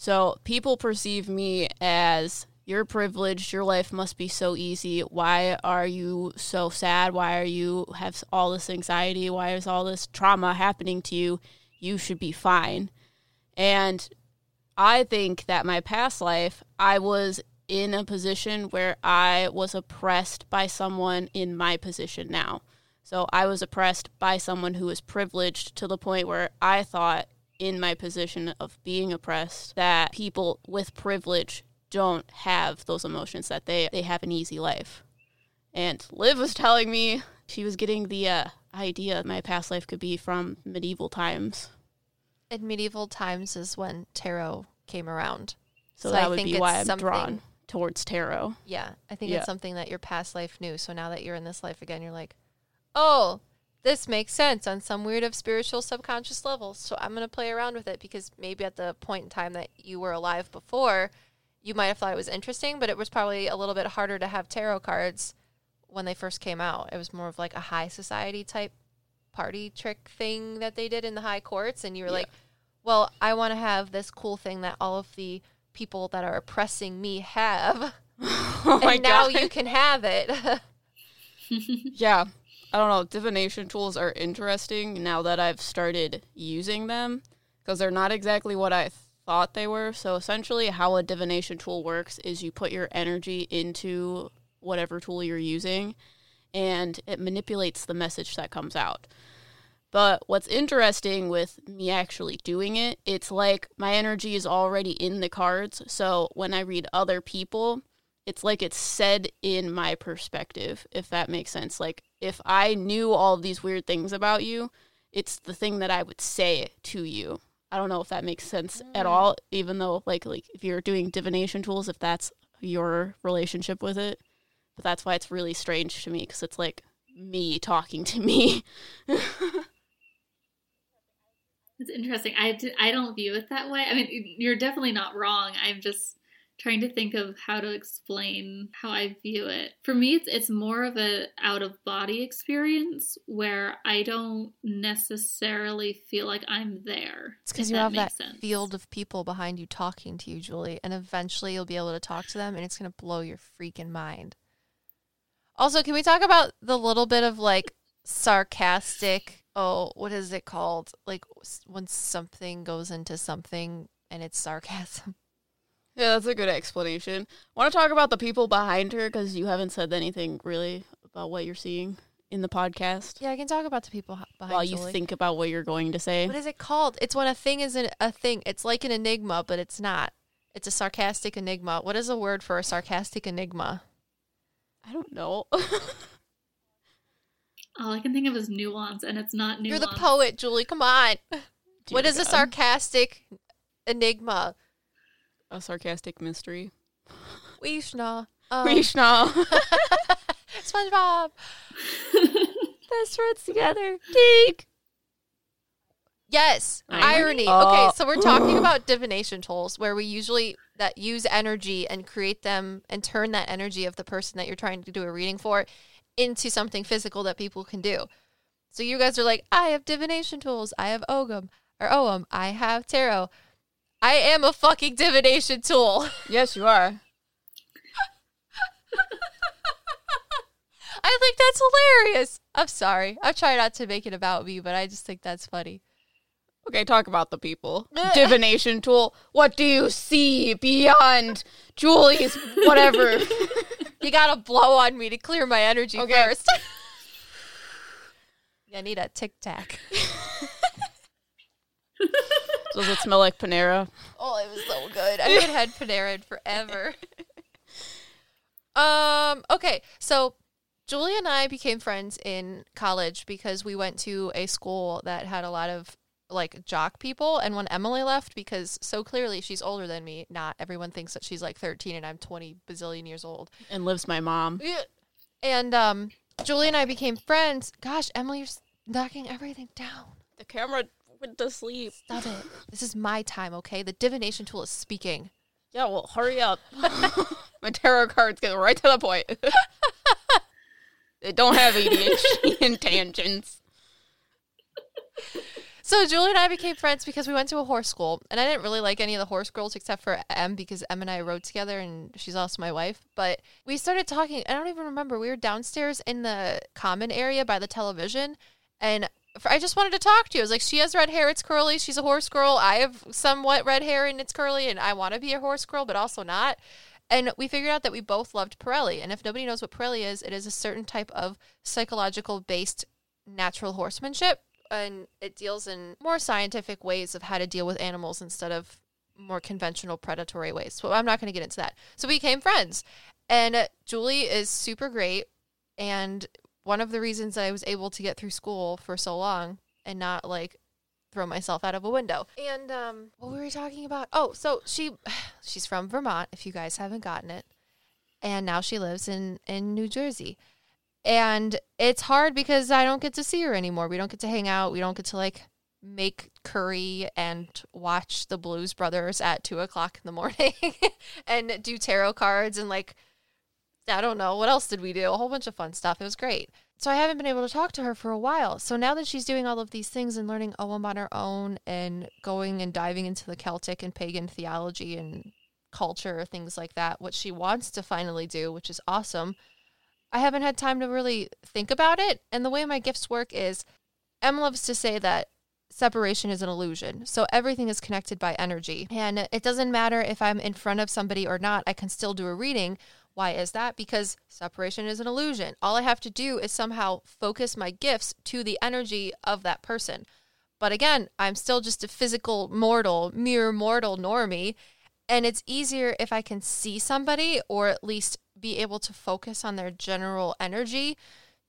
So, people perceive me as you're privileged, your life must be so easy. Why are you so sad? Why are you have all this anxiety? Why is all this trauma happening to you? You should be fine. And I think that my past life, I was in a position where I was oppressed by someone in my position now. So I was oppressed by someone who was privileged to the point where I thought, in my position of being oppressed, that people with privilege don't have those emotions, that they, they have an easy life. And Liv was telling me she was getting the uh, idea my past life could be from medieval times. In medieval times is when tarot came around. So, So that I would be why I'm drawn towards tarot. Yeah, I think Yeah. it's something that your past life knew. So now that you're in this life again, you're like, oh, this makes sense on some weird of spiritual subconscious level. So I'm going to play around with it because maybe at the point in time that you were alive before, you might have thought it was interesting, but it was probably a little bit harder to have tarot cards when they first came out. It was more of like a high society type party trick thing that they did in the high courts. And you were Yeah. like, well, I want to have this cool thing that all of the people that are oppressing me have oh my and now god. you can have it. Yeah. I don't know. Divination tools are interesting now that I've started using them because they're not exactly what I thought they were. So essentially, how a divination tool works is you put your energy into whatever tool you're using and it manipulates the message that comes out. But what's interesting with me actually doing it, it's like my energy is already in the cards. So when I read other people, it's like it's said in my perspective, if that makes sense. Like if I knew all of these weird things about you, it's the thing that I would say to you. I don't know if that makes sense at mm. all, even though like like if you're doing divination tools, if that's your relationship with it. But that's why it's really strange to me because it's like me talking to me. It's interesting. I, I don't view it that way. I mean, you're definitely not wrong. I'm just trying to think of how to explain how I view it. For me, it's it's more of a out of body experience where I don't necessarily feel like I'm there. It's because you have that sense. field of people behind you talking to you, Julie, and eventually you'll be able to talk to them, and it's going to blow your freaking mind. Also, can we talk about the little bit of like sarcastic? Oh, what is it called? Like when something goes into something and it's sarcasm. Yeah, that's a good explanation. Want to talk about the people behind her because you haven't said anything really about what you're seeing in the podcast Yeah, I can talk about the people h- behind while you Julie. think about what you're going to say. What is it called? It's when a thing isn't a thing. It's like an enigma, but it's not. It's a sarcastic enigma. What is a word for a sarcastic enigma? I don't know. All I can think of is nuance, and it's not nuance. You're the poet, Julie. Come on. what Dear is a sarcastic enigma? A sarcastic mystery. Weishna. Um, Krishna. SpongeBob. Best friends together. Deke. Yes, Irony? irony. Oh. Okay, so we're talking about divination tools where we usually that use energy and create them and turn that energy of the person that you're trying to do a reading for into something physical that people can do. So you guys are like, I have divination tools. I have Ogham or Oum. I have tarot. I am a fucking divination tool. Yes, you are. I think that's hilarious. I'm sorry. I try not to make it about me, but I just think that's funny. Okay, talk about the people. Divination tool. What do you see beyond Julie's whatever? You gotta blow on me to clear my energy Okay. first. I need a tic tac. Does it smell like Panera? Oh, it was so good. I haven't had Panera in forever. um. Okay, so Julie and I became friends in college because we went to a school that had a lot of like jock people. And when Emily left, because so clearly she's older than me, not everyone thinks that she's like 13 and I'm 20 bazillion years old. And lives my mom. Yeah. And um, Julie and I became friends. Gosh, Emily, you're knocking everything down. The camera went to sleep. Stop it. This is my time, okay? The divination tool is speaking. Yeah, well, hurry up. my tarot cards get right to the point. they don't have ADHD and tangents. So Julie and I became friends because we went to a horse school, and I didn't really like any of the horse girls except for Em because Em and I rode together, and she's also my wife. But we started talking. I don't even remember. We were downstairs in the common area by the television, and I just wanted to talk to you. I was like, she has red hair, it's curly. She's a horse girl. I have somewhat red hair and it's curly, and I want to be a horse girl, but also not. And we figured out that we both loved Parelli. And if nobody knows what Parelli is, it is a certain type of psychological based natural horsemanship. And it deals in more scientific ways of how to deal with animals instead of more conventional predatory ways. So I'm not going to get into that. So we became friends. And uh, Julie is super great. And one of the reasons that I was able to get through school for so long and not like throw myself out of a window. And um, what were we talking about? Oh, so she she's from Vermont. If you guys haven't gotten it, and now she lives in in New Jersey. And it's hard because I don't get to see her anymore. We don't get to hang out. We don't get to like make curry and watch the Blues Brothers at two o'clock in the morning and do tarot cards and like I don't know what else did we do? A whole bunch of fun stuff. It was great. So I haven't been able to talk to her for a while. So now that she's doing all of these things and learning Ogham on her own and going and diving into the Celtic and pagan theology and culture, things like that, what she wants to finally do, which is awesome. I haven't had time to really think about it. And the way my gifts work is Em loves to say that separation is an illusion. So everything is connected by energy. And it doesn't matter if I'm in front of somebody or not, I can still do a reading why is that? Because separation is an illusion. All I have to do is somehow focus my gifts to the energy of that person. But again, I'm still just a physical mortal, mere mortal normie. And it's easier if I can see somebody or at least be able to focus on their general energy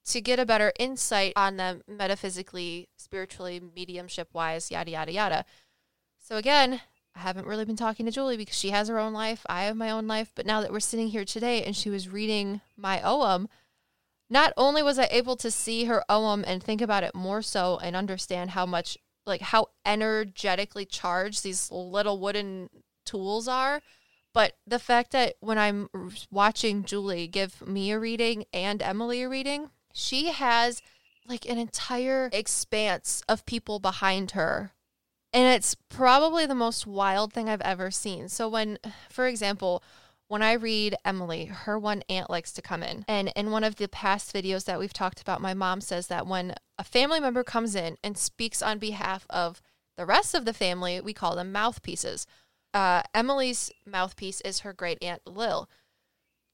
to get a better insight on them metaphysically, spiritually, mediumship wise, yada, yada, yada. So again, I haven't really been talking to Julie because she has her own life. I have my own life. But now that we're sitting here today and she was reading my Ogham, not only was I able to see her Ogham and think about it more so and understand how much, like, how energetically charged these little wooden tools are, but the fact that when I'm watching Julie give me a reading and Emily a reading, she has like an entire expanse of people behind her and it's probably the most wild thing I've ever seen. So, when, for example, when I read Emily, her one aunt likes to come in. And in one of the past videos that we've talked about, my mom says that when a family member comes in and speaks on behalf of the rest of the family, we call them mouthpieces. Uh, Emily's mouthpiece is her great aunt Lil.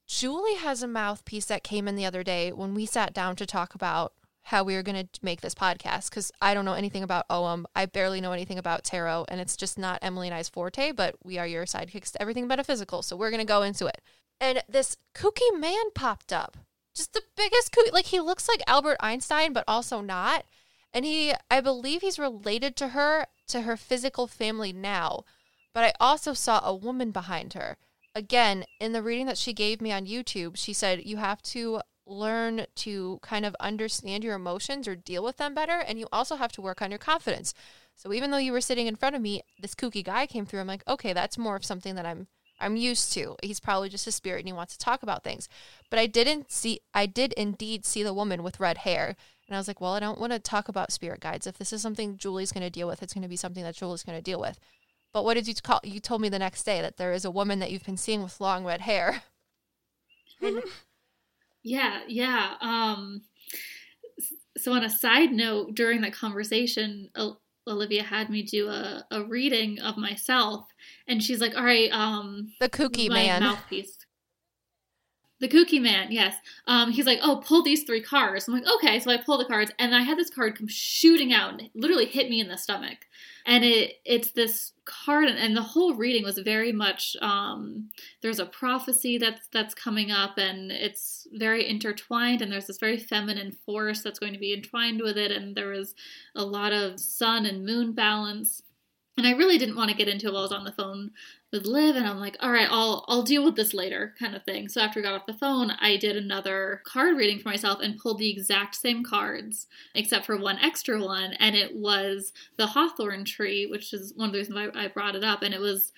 Julie has a mouthpiece that came in the other day when we sat down to talk about how we were going to make this podcast because I don't know anything about Ogham. I barely know anything about tarot, and it's just not Emily and I's forte, but we are your sidekicks to everything metaphysical. So we're going to go into it. And this kooky man popped up. Just the biggest kooky. Like, he looks like Albert Einstein, but also not. And he, I believe he's related to her, to her physical family now. But I also saw a woman behind her. Again, in the reading that she gave me on YouTube, she said, You have to learn to kind of understand your emotions or deal with them better. And you also have to work on your confidence. So even though you were sitting in front of me, this kooky guy came through. I'm like, okay, that's more of something that I'm I'm used to. He's probably just a spirit and he wants to talk about things. But I didn't see I did indeed see the woman with red hair. And I was like, well, I don't want to talk about spirit guides. If this is something Julie's going to deal with, it's going to be something that Julie's going to deal with. But what did you call? You told me the next day that there is a woman that you've been seeing with long red hair. yeah, yeah. Um, so, on a side note, during that conversation, Olivia had me do a, a reading of myself, and she's like, "All right, um, the kooky man mouthpiece." The kooky man, yes. Um, he's like, oh, pull these three cards. I'm like, okay. So I pull the cards, and I had this card come shooting out and literally hit me in the stomach. And it it's this card, and the whole reading was very much um, there's a prophecy that's that's coming up, and it's very intertwined. And there's this very feminine force that's going to be entwined with it, and there was a lot of sun and moon balance and I really didn't want to get into it while I was on the phone with Liv, and I'm like, all right, I'll I'll deal with this later, kind of thing. So after I got off the phone, I did another card reading for myself and pulled the exact same cards, except for one extra one, and it was the hawthorn tree, which is one of the reasons I, I brought it up, and it was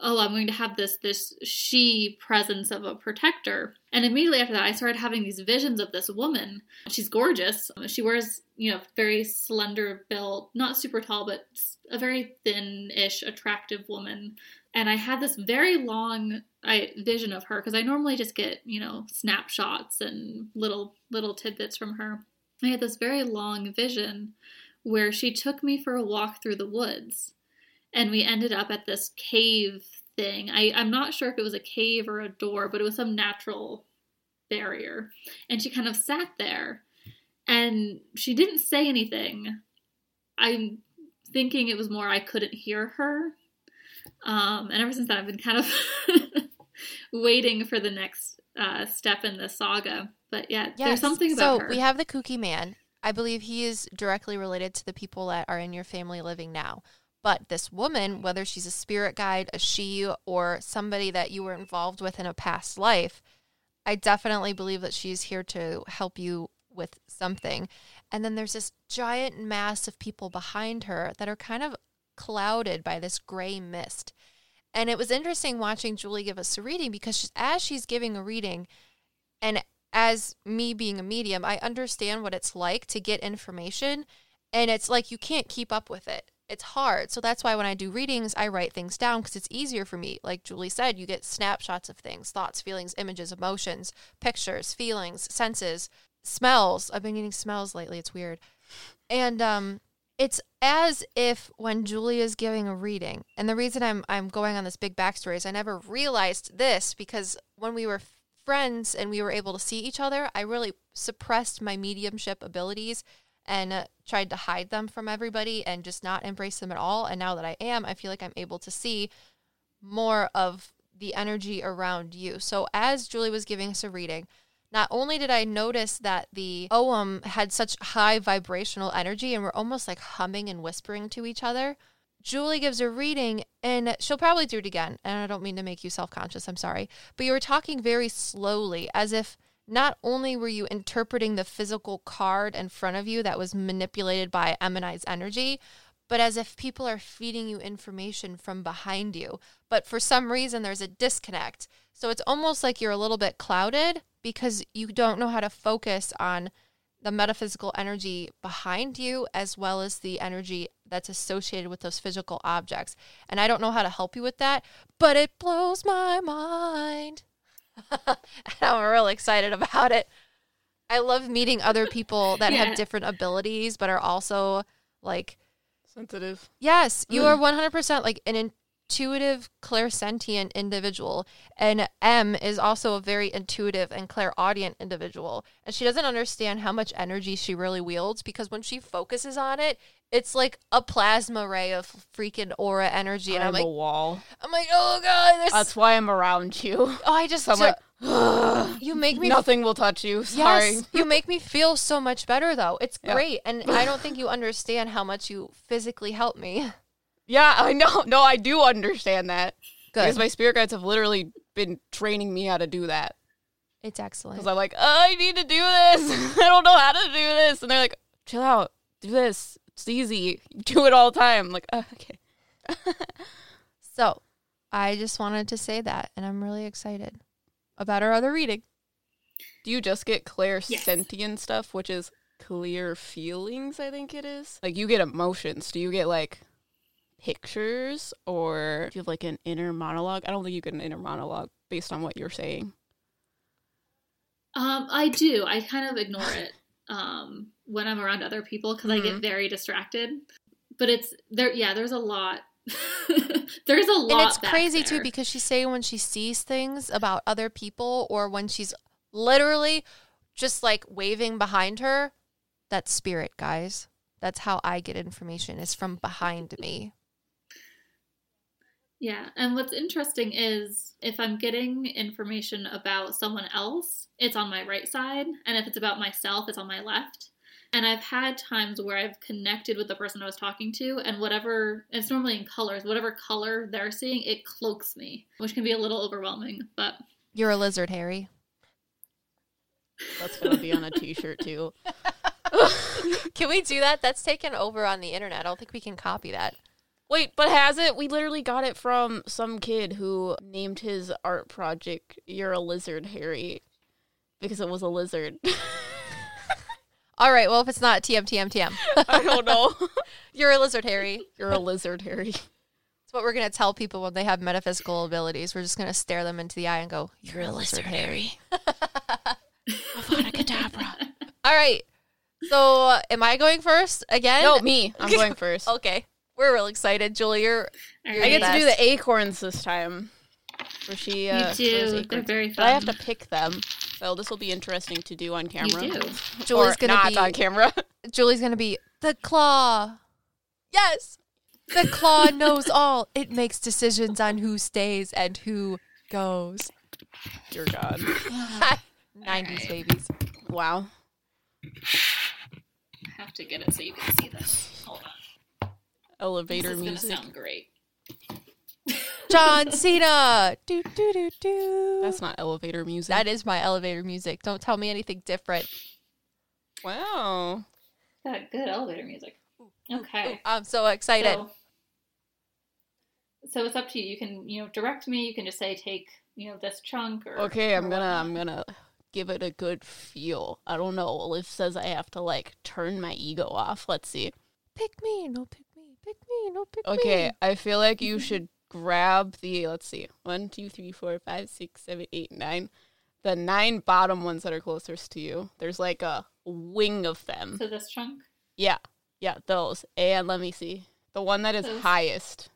oh i'm going to have this this she presence of a protector and immediately after that i started having these visions of this woman she's gorgeous she wears you know very slender built not super tall but a very thin-ish, attractive woman. And I had this very long I, vision of her because I normally just get, you know, snapshots and little little tidbits from her. I had this very long vision where she took me for a walk through the woods, and we ended up at this cave thing. I, I'm not sure if it was a cave or a door, but it was some natural barrier. And she kind of sat there, and she didn't say anything. I'm thinking it was more I couldn't hear her. Um, and ever since then, I've been kind of waiting for the next uh, step in the saga. But yeah, yes. there's something about so her. we have the kooky man. I believe he is directly related to the people that are in your family living now. But this woman, whether she's a spirit guide, a she, or somebody that you were involved with in a past life, I definitely believe that she's here to help you with something. And then there's this giant mass of people behind her that are kind of clouded by this gray mist. And it was interesting watching Julie give us a reading because as she's giving a reading, and as me being a medium, I understand what it's like to get information. And it's like you can't keep up with it. It's hard. So that's why when I do readings, I write things down because it's easier for me. Like Julie said, you get snapshots of things thoughts, feelings, images, emotions, pictures, feelings, senses smells. I've been getting smells lately. It's weird. And um it's as if when Julie is giving a reading, and the reason I'm I'm going on this big backstory is I never realized this because when we were friends and we were able to see each other, I really suppressed my mediumship abilities and uh, tried to hide them from everybody and just not embrace them at all. And now that I am, I feel like I'm able to see more of the energy around you. So as Julie was giving us a reading, not only did I notice that the Ogham had such high vibrational energy and we're almost like humming and whispering to each other, Julie gives a reading and she'll probably do it again. And I don't mean to make you self conscious, I'm sorry. But you were talking very slowly as if not only were you interpreting the physical card in front of you that was manipulated by Emily's energy, but as if people are feeding you information from behind you. But for some reason, there's a disconnect. So it's almost like you're a little bit clouded because you don't know how to focus on the metaphysical energy behind you as well as the energy that's associated with those physical objects. And I don't know how to help you with that, but it blows my mind. and I'm really excited about it. I love meeting other people that yeah. have different abilities but are also like sensitive. Yes, you mm. are 100% like an intuitive, clairsentient individual. And Em is also a very intuitive and clairaudient individual. And she doesn't understand how much energy she really wields because when she focuses on it, it's like a plasma ray of freaking aura energy. And I'm, I'm like, a wall. I'm like, oh God. That's why I'm around you. Oh, I just, so I'm like, you make me nothing will touch you. Sorry. Yes, you make me feel so much better though. It's great, and I don't think you understand how much you physically help me. Yeah, I know. No, I do understand that. Good. Because my spirit guides have literally been training me how to do that. It's excellent. Because I'm like, oh, I need to do this. I don't know how to do this, and they're like, chill out, do this. It's easy. You do it all the time. I'm like, oh, okay. so, I just wanted to say that, and I'm really excited about our other reading. Do you just get clair sentient stuff, which is clear feelings? I think it is. Like you get emotions. Do you get like pictures, or do you have like an inner monologue? I don't think you get an inner monologue based on what you're saying. Um, I do. I kind of ignore it um, when I'm around other people because mm-hmm. I get mm-hmm. very distracted. But it's there. Yeah, there's a lot There's a lot. and it's back crazy too because she's saying when she sees things about other people or when she's literally just like waving behind her that's spirit guys that's how i get information is from behind me Yeah, and what's interesting is if I'm getting information about someone else, it's on my right side, and if it's about myself, it's on my left. And I've had times where I've connected with the person I was talking to, and whatever it's normally in colors, whatever color they're seeing, it cloaks me, which can be a little overwhelming. But you're a lizard harry That's gonna be on a T-shirt too. can we do that that's taken over on the internet i don't think we can copy that Wait, but has it? We literally got it from some kid who named his art project "You're a Lizard, Harry," because it was a lizard. all right well if it's not tm tm tm I don't know. you're a lizard harry You're a lizard, Harry. It's what we're going to tell people when they have metaphysical abilities. We're just going to stare them into the eye and go, You're a lizard, Harry. Avada Kedavra. All right. So, uh, am I going first again? No, me. I'm going first. Okay. We're real excited. Julie, you're. All I right. get to do the acorns this time. Where she, uh, you throws do. They're acorns. very But fun. I have to pick them. So this will be interesting to do on camera. You do. Julie's or gonna not be- on camera. Julie's going to be the claw. Yes. The claw knows all. It makes decisions on who stays and who goes. Dear God. 90s babies. Wow. I have to get it so you can see this. Hold on. Elevator this is music. sound great. John Cena. Do, do, do, do. That's not elevator music. that is my elevator music. Don't tell me anything different. wow. That good elevator music. Okay. I'm so excited. So, so it's up to you. You can, you know, direct me. You can just say take, you know, this chunk or Okay, I'm or gonna whatnot. I'm gonna give it a good feel. I don't know. Liv says I have to like turn my ego off. Let's see. pick me, no pick me, pick me, no pick me. Okay, I feel like you should grab the let's see. One, two, three, four, five, six, seven, eight, nine. The nine bottom ones that are closest to you. There's like a wing of them. So this chunk. Yeah. Yeah, those. And let me see. The one that is Those. highest.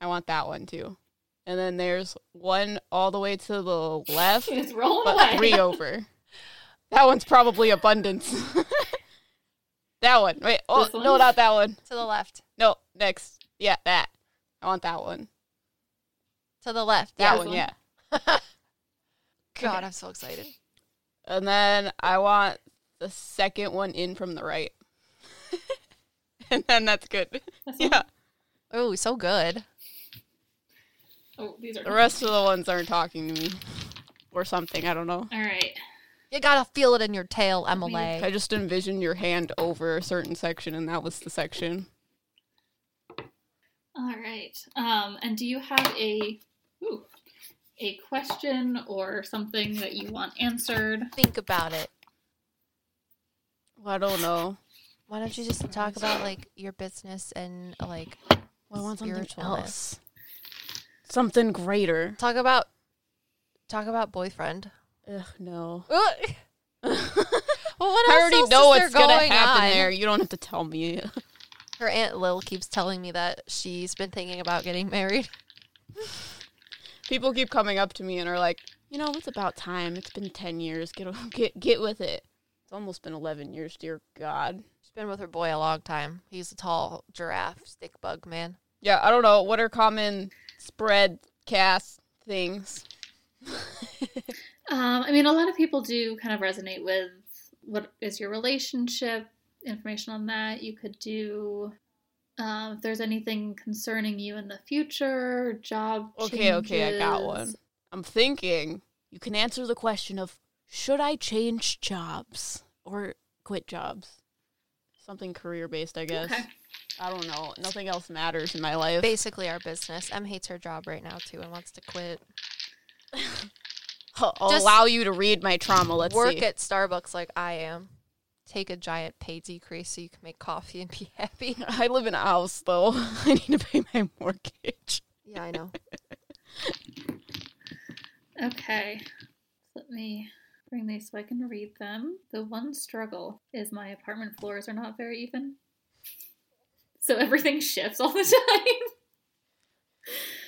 I want that one too. And then there's one all the way to the left. It's rolling but away. three over. That one's probably abundance. that one. Wait. Oh This one? no, not that one. To the left. No, next. Yeah, that. I want that one. To the left. That Yeah. one. one? Yeah. God, Okay. I'm so excited. And then I want the second one in from the right. and then that's good. This one? Yeah. Oh, so good. Oh, these are. The rest of the ones aren't talking to me. Or something. I don't know. All right. You gotta feel it in your tail, MLA. I just envisioned your hand over a certain section, and that was the section. All right. Um, and do you have a ooh, a question or something that you want answered? Think about it. Well, I don't know. Why don't you just talk about like your business and like Well, I want something spiritualness? else. Something greater. Talk about talk about boyfriend. Ugh, no. well, what I already else know is what's there gonna happen on? there. You don't have to tell me. Her aunt Lil keeps telling me that she's been thinking about getting married. People keep coming up to me and are like, you know, it's about time. It's been ten years. Get get get with it. It's almost been eleven years. Dear God. She's been with her boy a long time. He's a tall giraffe, stick bug man. Yeah, I don't know. What are common spread cast things? Um, I mean, a lot of people do kind of resonate with what is your relationship, information on that. You could do um, if there's anything concerning you in the future, job. Okay, okay, I got one. I'm thinking you can answer the question of should I change jobs or quit jobs? Something career based, I guess. Okay. I don't know. Nothing else matters in my life. Basically, our business. Em hates her job right now too and wants to quit. I'll I'll Just allow you to read my trauma. Let's Work see. at Starbucks like I am. Take a giant pay decrease so you can make coffee and be happy. I live in a house though. I need to pay my mortgage. Yeah, I know. Okay. Let me bring these so I can read them. The one struggle is my apartment floors are not very even. So everything shifts all the time.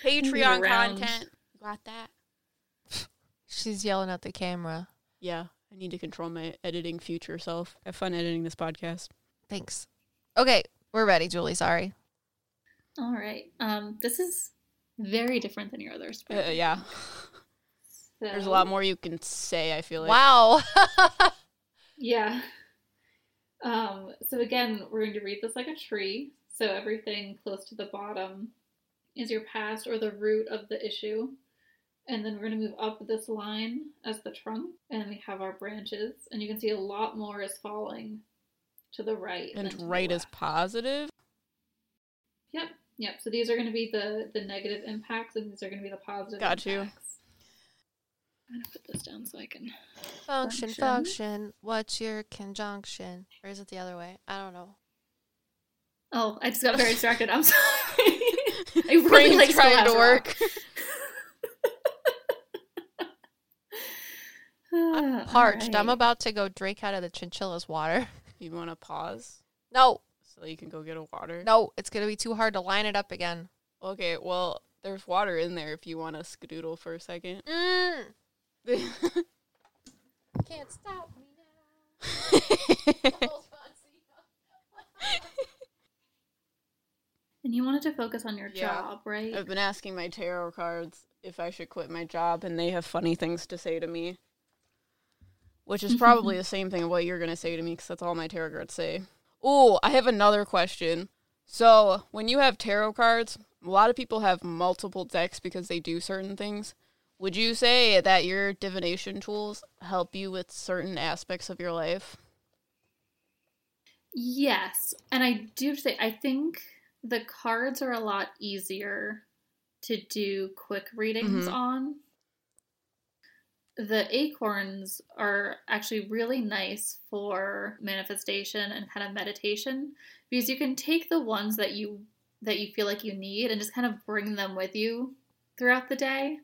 Patreon content. Got that? She's yelling at the camera. Yeah, I need to control my editing future self. Have fun editing this podcast. Thanks. Okay, we're ready, Julie. Sorry. All right. Um, this is very different than your others. Uh, yeah, there's a lot more you can say. I feel like. wow. Yeah. Um, so again, we're going to read this like a tree. So everything close to the bottom is your past or the root of the issue. And then we're going to move up this line as the trunk. And we have our branches. And you can see a lot more is falling to the right. And than to the right is positive. Yep. Yep. So these are going to be the, the negative impacts, and these are going to be the positive Got you. I'm going to put this down so I can. function, Function. function. What's your conjunction? Or is it the other way? I don't know. Oh, I just got very distracted. I'm sorry. I really Brain's like trying to work. I'm parched. I'm about to go drink out of the chinchilla's water. You want to pause No, so you can go get a water? no, it's gonna be too hard to line it up again. Okay, well, there's water in there if you want to skadoodle for a second. Mm. Can't stop me now. And you wanted to focus on your Yeah. job, right? I've been asking my tarot cards if I should quit my job, and they have funny things to say to me. Which is probably the same thing of what you're going to say to me, because that's all my tarot cards say. Oh, I have another question. So, when you have tarot cards, a lot of people have multiple decks because they do certain things. Would you say that your divination tools help you with certain aspects of your life? Yes. And I do say, I think the cards are a lot easier to do quick readings Mhm. on. The acorns are actually really nice for manifestation and kind of meditation because you can take the ones that you that you feel like you need and just kind of bring them with you throughout the day.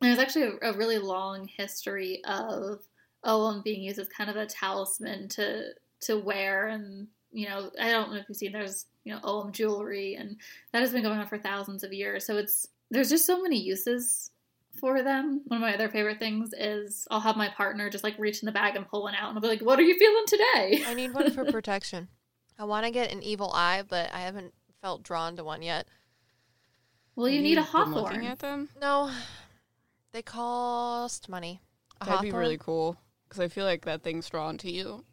And there's actually a, a really long history of oh, Oum being used as kind of a talisman to to wear and you know I don't know if you've seen there's you know oh, Oum jewelry and that has been going on for thousands of years so it's there's just so many uses for them. One of my other favorite things is I'll have my partner just like reach in the bag and pull one out and I'll be like, "What are you feeling today?" I need one for protection. I want to get an evil eye, but I haven't felt drawn to one yet. Well, you Have need a been looking at them? No, they cost money. A That'd be really cool because I feel like that thing's drawn to you.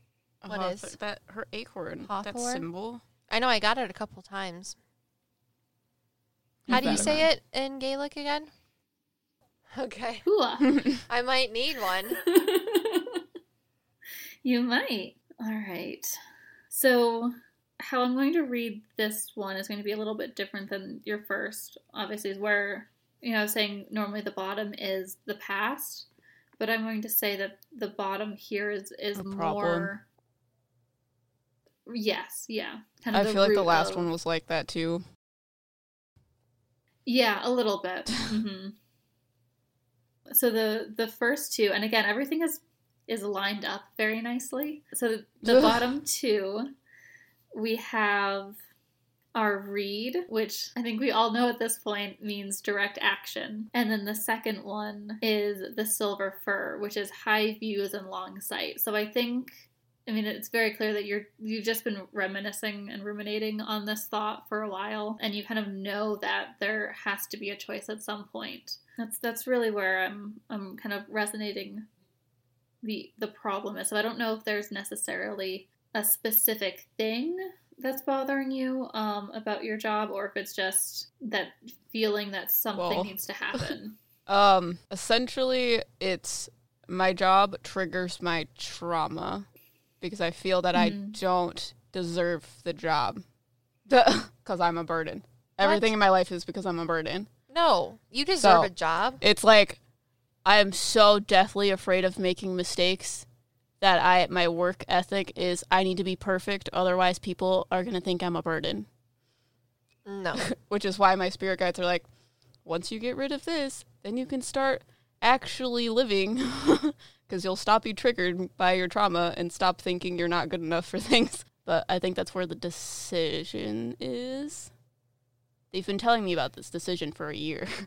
A What hawth- is? that? Her acorn. That symbol. I know I got it a couple times. How Keep do you that in say it in Gaelic again? Okay. Huath. I might need one. you might. All right. So, how I'm going to read this one is going to be a little bit different than your first. Obviously, is where you know I was saying normally the bottom is the past, but I'm going to say that the bottom here is is more. Yes. Yeah. Kind of I the feel like the last of- one was like that too. Yeah, a little bit. hmm So the the first two, and again, everything is is lined up very nicely. So the Ugh. bottom two, we have our reed, which I think we all know at this point means direct action, and then the second one is the silver fir, which is high views and long sight. So I think. I mean, it's very clear that you're you've just been reminiscing and ruminating on this thought for a while, and you kind of know that there has to be a choice at some point. That's that's really where I'm I'm kind of resonating the the problem is. So I don't know if there's necessarily a specific thing that's bothering you um, about your job, or if it's just that feeling that something Well. needs to happen. Um, essentially, it's my job triggers my trauma because I feel that I Mhm. don't deserve the job because I'm a burden. Everything in my life is because I'm a burden. No, you deserve So- a job. It's like I am so deathly afraid of making mistakes that I my work ethic is I need to be perfect, otherwise people are gonna think I'm a burden. No. Which is why my spirit guides are like, once you get rid of this, then you can start actually living because you'll stop be triggered by your trauma and stop thinking you're not good enough for things. But I think that's where the decision is. They've been telling me about this decision for a year.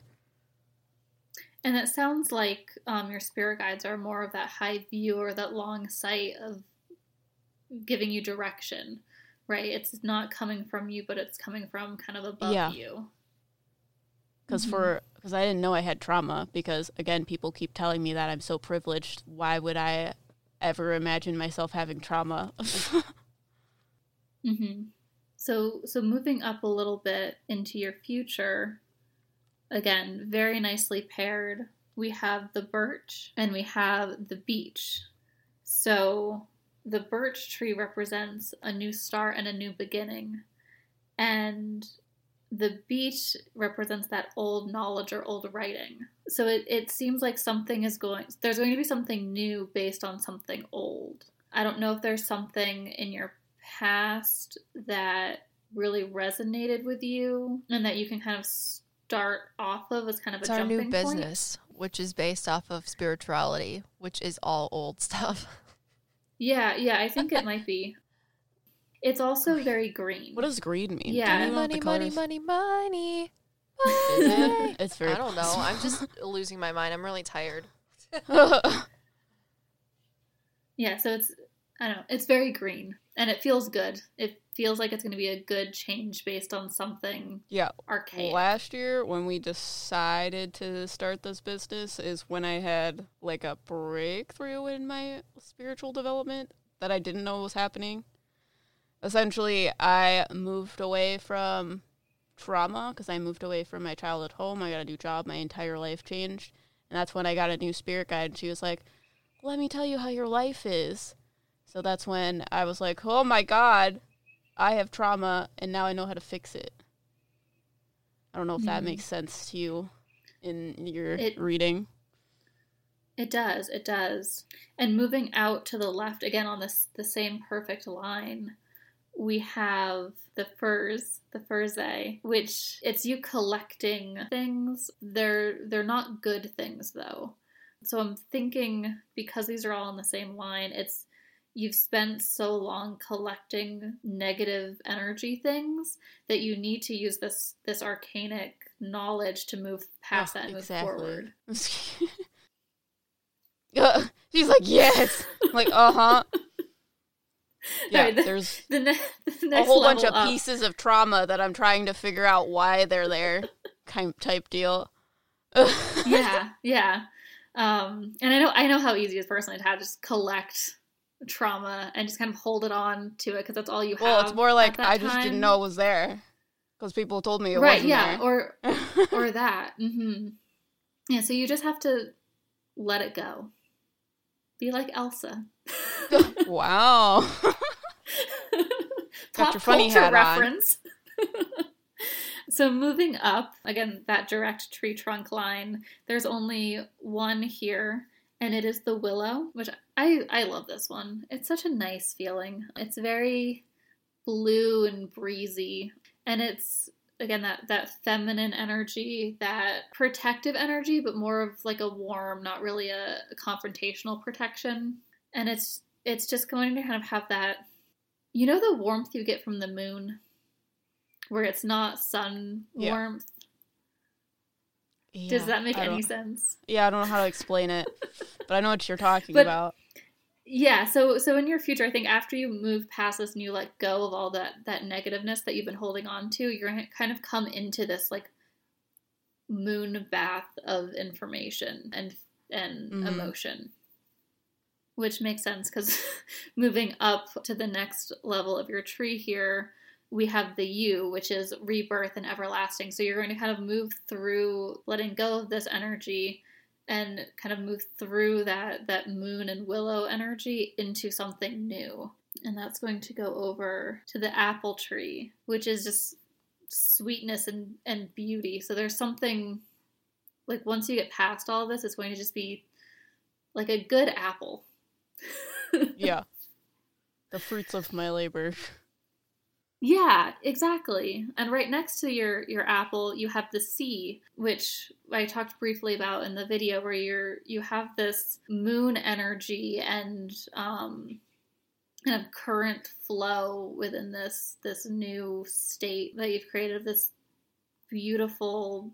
And it sounds like um, your spirit guides are more of that high view or that long sight of giving you direction, right? It's not coming from you, but it's coming from kind of above Yeah. you. because Mhm. for because I didn't know I had trauma because again people keep telling me that I'm so privileged. Why would I ever imagine myself having trauma? hmm So, so moving up a little bit into your future, again, very nicely paired. We have the birch and we have the beech. So, the birch tree represents a new start and a new beginning, and the beech represents that old knowledge or old writing. So it, it seems like something is going, there's going to be something new based on something old. I don't know if there's something in your past that really resonated with you and that you can kind of start off of as kind of It's a our jumping new point. business, which is based off of spirituality, which is all old stuff. Yeah, yeah, I think it might be. It's also very green. what does green mean? Yeah. you money, money, money, money, Is money. it? It's very. I don't know. I'm just losing my mind. I'm really tired. Yeah, so it's I don't know, it's very green and it feels good. It feels like it's going to be a good change based on something yeah. archaic. Last year, when we decided to start this business, is when I had like a breakthrough in my spiritual development that I didn't know was happening. Essentially, I moved away from trauma because I moved away from my childhood home. I got a new job. My entire life changed. And that's when I got a new spirit guide. And she was like, Let me tell you how your life is. So that's when I was like, Oh my God, I have trauma and now I know how to fix it. I don't know if that Mhm. makes sense to you in your It- reading. It does, it does. And moving out to the left again on this the same perfect line, we have the furs, the furze, which it's you collecting things. They're they're not good things though. So I'm thinking because these are all on the same line, it's you've spent so long collecting negative energy things that you need to use this this arcanic knowledge to move past Oh, that and move forward. Uh, She's like, yes. I'm like, uh huh. Yeah, Alright, the- there's The, ne- the a whole bunch of up- pieces of trauma that I'm trying to figure out why they're there, kind type deal. yeah, yeah. Um, and I know I know how easy it is personally to have just collect trauma and just kind of hold it on to it because that's all you have. Well, it's more like I just didn't know it was there because people told me it right? wasn't Yeah, there. or or that. hmm Yeah, so you just have to let it go. Be like Elsa. wow. Got Pop your funny culture hat on. reference. so moving up again, that direct tree trunk line. There's only one here, and it is the willow, which I I love this one. It's such a nice feeling. It's very blue and breezy, and it's again that that feminine energy, that protective energy, but more of like a warm, not really a, a confrontational protection. And it's it's just going to kind of have that you know the warmth you get from the moon where it's not sun warmth Yeah, does that make any sense Yeah, I don't know how to explain it, but I know what you're talking But- about. yeah so so in your future i think after you move past this and you let go of all that that negativeness that you've been holding on to you're gonna kind of come into this like moon bath of information and and Mhm. emotion which makes sense because moving up to the next level of your tree here we have the yew which is rebirth and everlasting so you're going to kind of move through letting go of this energy and kind of move through that that moon and willow energy into something new and that's going to go over to the apple tree which is just sweetness and and beauty so there's something like once you get past all this it's going to just be like a good apple Yeah. The fruits of my labor. Yeah, exactly. And right next to your your apple, you have the sea, which I talked briefly about in the video, where you're you have this moon energy and um, kind of current flow within this this new state that you've created. This beautiful.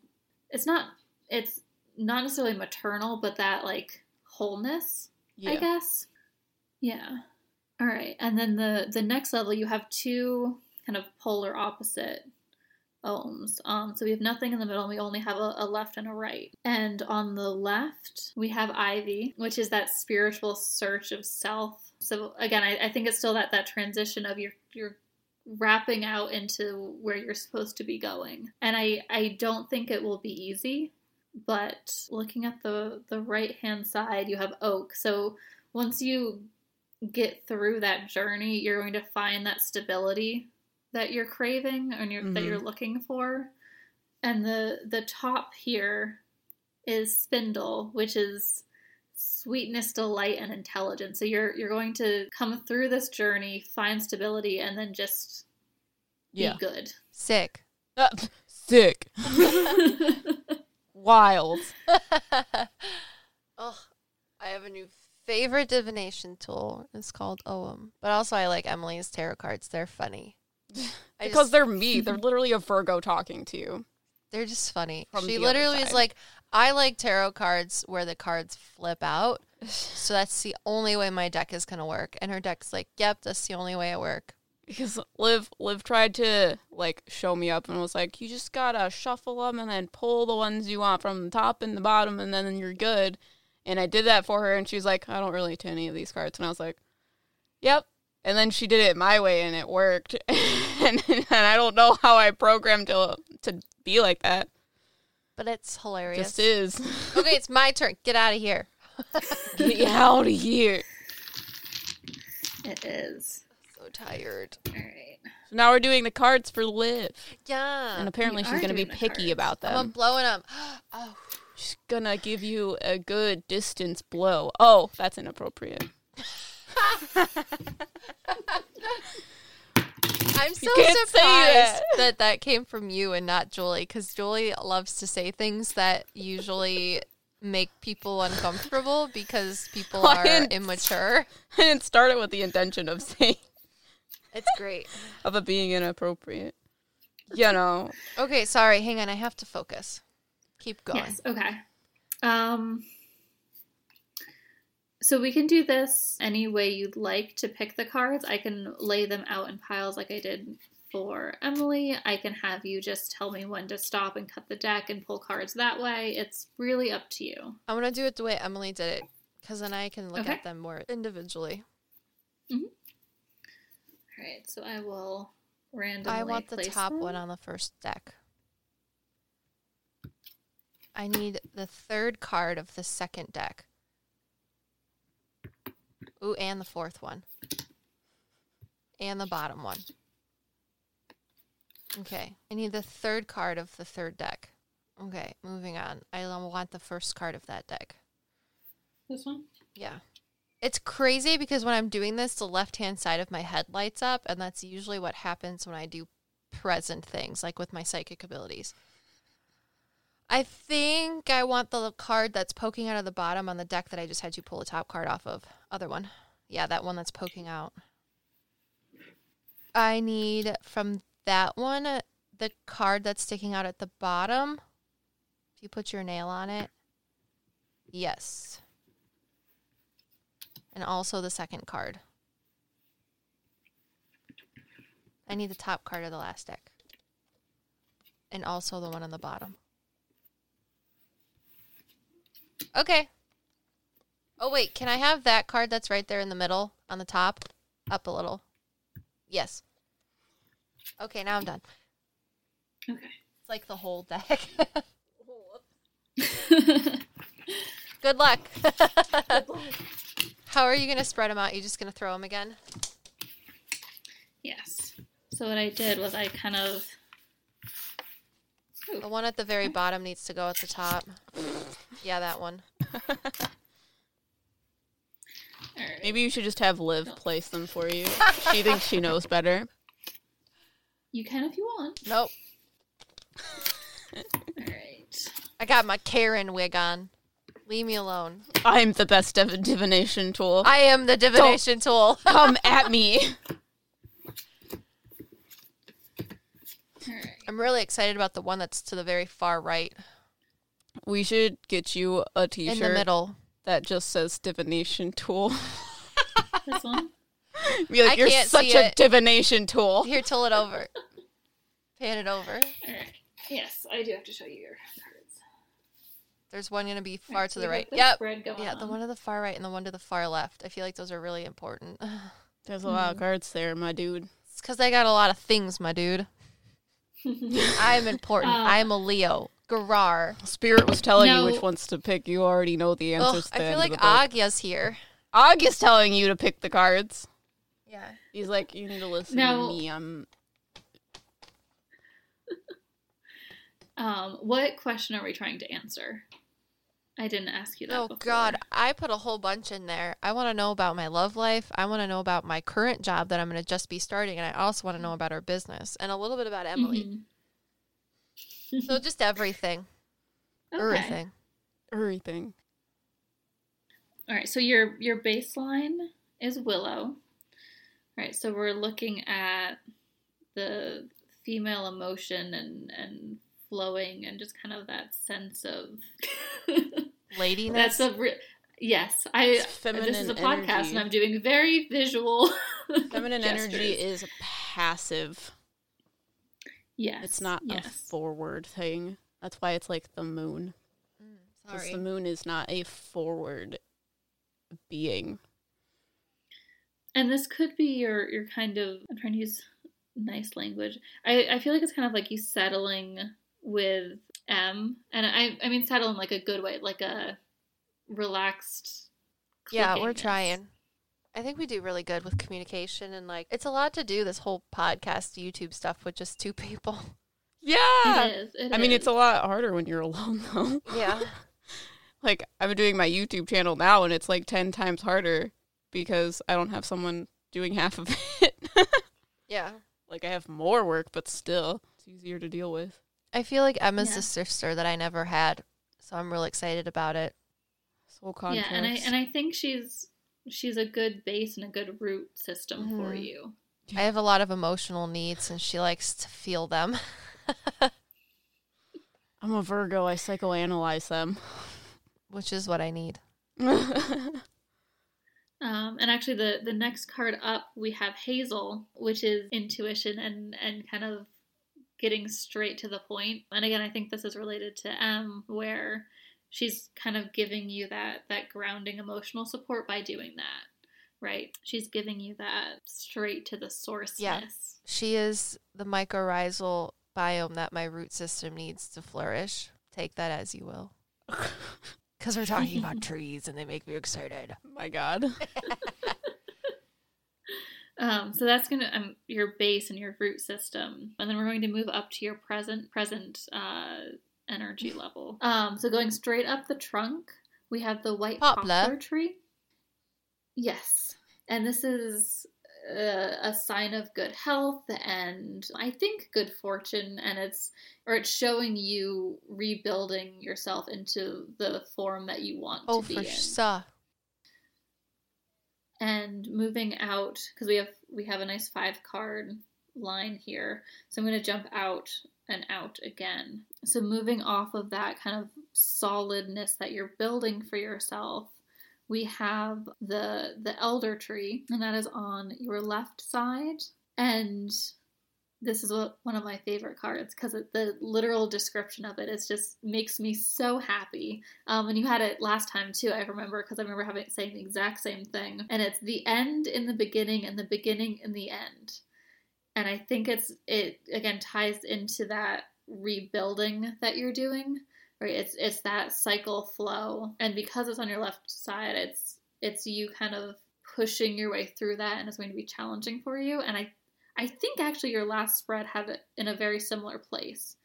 It's not. It's not necessarily maternal, but that like wholeness. I guess. Yeah. All right, and then the the next level, you have two kind of polar opposite Oghams. Um, so we have nothing in the middle, we only have a, a left and a right. And on the left, we have Ivy, which is that spiritual search of self. So again, I, I think it's still that that transition of your your wrapping out into where you're supposed to be going. And I I don't think it will be easy, but looking at the the right hand side, you have Oak. So once you get through that journey, you're going to find that stability that you're craving and you're, that Mhm. you're looking for. And the the top here is Spindle, which is sweetness, delight, and intelligence. So you're you're going to come through this journey, find stability, and then just Yeah. be good. Sick. Uh, sick. Wild. oh, I have a new favorite divination tool. It's called Ogham. But also, I like Emily's tarot cards. They're funny. Because just- they're me. They're literally a Virgo talking to you. they're just funny. She literally is like, I like tarot cards where the cards flip out. So that's the only way my deck is gonna work. And her deck's like, yep, that's the only way I work. Because Liv, Liv tried to like show me up and was like, "You just gotta shuffle them and then pull the ones you want from the top and the bottom, and then you're good." And I did that for her, and she was like, "I don't really to any of these cards," and I was like, "Yep." And then she did it my way, and it worked. and, and I don't know how I programmed to to be like that. But it's hilarious. Just is. okay, it's my turn. Get out of here. Get out of here. it is. So tired. All right. So now we're doing the cards for Liv, Yeah. and apparently we she's gonna be picky cards. about them. I'm blowing them. Oh, She's gonna give you a good distance blow. Oh, that's inappropriate. I'm so can't surprised that. that that came from you and not Julie, because Julie loves to say things that usually make people uncomfortable because people I are didn't- immature. I didn't start it with the intention of saying It's great. of it being inappropriate. You know, Okay, sorry. Hang on. I have to focus. Keep going. Yes. Okay. Um. So we can do this any way you'd like to pick the cards. I can lay them out in piles like I did for Emily. I can have you just tell me when to stop and cut the deck and pull cards that way. It's really up to you. I'm gonna do it the way Emily did it, because then I can look Okay. at them more individually. Mm-hmm. All right. So I will randomly. I want the top them. one on the first deck. I need the third card of the second deck. Ooh, and the fourth one. And the bottom one. Okay. I need the third card of the third deck. Okay, moving on. I want the first card of that deck. This one. Yeah. It's crazy because when I'm doing this, the left hand side of my head lights up, and that's usually what happens when I do present things, like with my psychic abilities. I think I want the card that's poking out of the bottom on the deck that I just had you pull a top card off of. Other one. Yeah, that one that's poking out. I need from that one uh, the card that's sticking out at the bottom. If you put your nail on it. Yes and also the second card. I need the top card of the last deck. And also the one on the bottom. Okay. Oh, wait. Can I have that card that's right there in the middle on the top? Up a little. Yes. Okay, now I'm done. Okay. It's like the whole deck. Good luck. How are you going to spread them out? You just going to throw them again? yes. So what I did was I kind of. The one at the very bottom needs to go at the top. Yeah, that one. All right. maybe you should just have Liv place them for you. She thinks she knows better. You can if you want. Nope. All right. I got my Karen wig on. Leave me alone. I'm the best div- divination tool. I am the divination tool. Come at me. All right. I'm really excited about the one that's to the very far right We should get you a in t-shirt the middle. that just says divination tool. This one? Be like, I you're can't such see a it." divination tool. Here, tilt it over. Pan it over. All right. Yes, I do have to show you your cards. There's one gonna be far to the right. the Yep. spread going Yeah, the one to the far right and the one to the far left. I feel like those are really important. There's a lot of cards there, my dude. It's because I got a lot of things, my dude. I'm important. Uh, I'm a Leo. Garar. Spirit was telling No. you which ones to pick. You already know the Ugh, answers. to I the feel end like of the book. Agya's here. Og is telling you to pick the cards. Yeah. He's like, you need to listen No. to me. I'm. um, what question are we trying to answer? I didn't ask you that. Oh before. God, I put a whole bunch in there. I want to know about my love life. I want to know about my current job that I'm going to just be starting, and I also want to know about our business and a little bit about Emily. Mhm. So just everything, Okay. everything. Everything. All right, so your your baseline is Willow. All right, so we're looking at the female emotion and and flowing and just kind of that sense of Ladiness. that's a re- yes. I It's this is a podcast energy. and I'm doing very visual. Feminine energy is passive. Yes, It's not a forward thing. That's why it's like the moon. Mm, because Sorry. the moon is not a forward being. And this could be your your kind of I'm trying to use nice language. I, I feel like it's kind of like you settling with Em and I I mean settle in like a good way, like a relaxed Yeah, we're trying. I think we do really good with communication and like it's a lot to do this whole podcast YouTube stuff with just two people. Yeah. It is. it I mean, it's a lot harder when you're alone, though. Yeah. like, I'm doing my YouTube channel now, and it's like 10 times harder because I don't have someone doing half of it. yeah. like, I have more work, but still, it's easier to deal with. I feel like Emma's Yeah. the sister that I never had, so I'm real excited about it. Soul yeah, and I and I think she's she's a good base and a good root system for Mhm. you. I have a lot of emotional needs, and she likes to feel them. I'm a Virgo. I psychoanalyze them. which is what I need. Um, and actually, the the next card up we have Hazel, which is intuition and and kind of getting straight to the point. And again, I think this is related to Em, where she's kind of giving you that that grounding emotional support by doing that. Right? She's giving you that straight to the source. Yeah. She is the mycorrhizal biome that my root system needs to flourish. Take that as you will. Because we're talking about trees and they make me excited. My God. Um, so that's gonna um, your base and your root system, and then we're going to move up to your present present uh, energy level. Um, so going straight up the trunk, we have the white Poplar. poplar, tree. Yes, and this is uh, a sign of good health and I think good fortune, and it's or it's showing you rebuilding yourself into the form that you want Oh, to be for in sure. and moving out because we have we have a nice five card line here so i'm going to jump out and out again so moving off of that kind of solidness that you're building for yourself we have the the elder tree and that is on your left side and this is what, one of my favorite cards because the literal description of it is just makes me so happy um, and you had it last time too. I remember because I remember having saying the exact same thing. And it's the end in the beginning and the beginning in the end. And I think it's it again ties into that rebuilding that you're doing. Right? It's it's that cycle flow, and because it's on your left side, it's it's you kind of pushing your way through that, and it's going to be challenging for you. And I I think actually your last spread had it in a very similar place,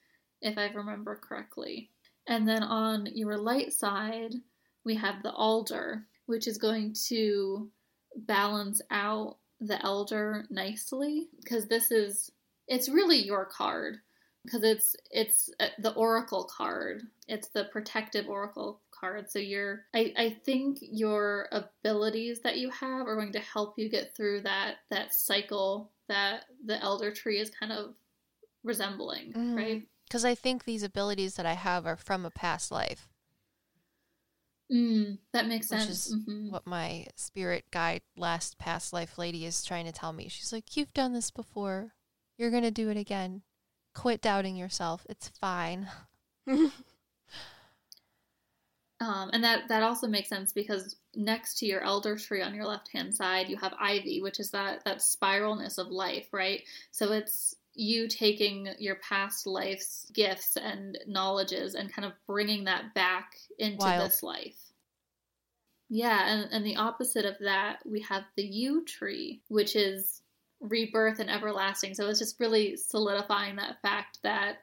if I remember correctly. And then on your light side, we have the alder, which is going to balance out the elder nicely because this is it's really your card because it's it's uh, the oracle card. It's the protective oracle card. So you're I, I think your abilities that you have are going to help you get through that that cycle that the elder tree is kind of resembling, Mhm. right? Because I think these abilities that I have are from a past life, Mm, that makes sense. which is Mhm. what my spirit guide, last past life lady, is trying to tell me. She's like, You've done this before. You're going to do it again. Quit doubting yourself. It's fine. Um, and that that also makes sense because next to your elder tree on your left hand side, you have ivy, which is that that spiralness of life, right? So it's you taking your past life's gifts and knowledges and kind of bringing that back into Wild. this life. Yeah, and, and the opposite of that, we have the yew tree, which is rebirth and everlasting. So it's just really solidifying that fact that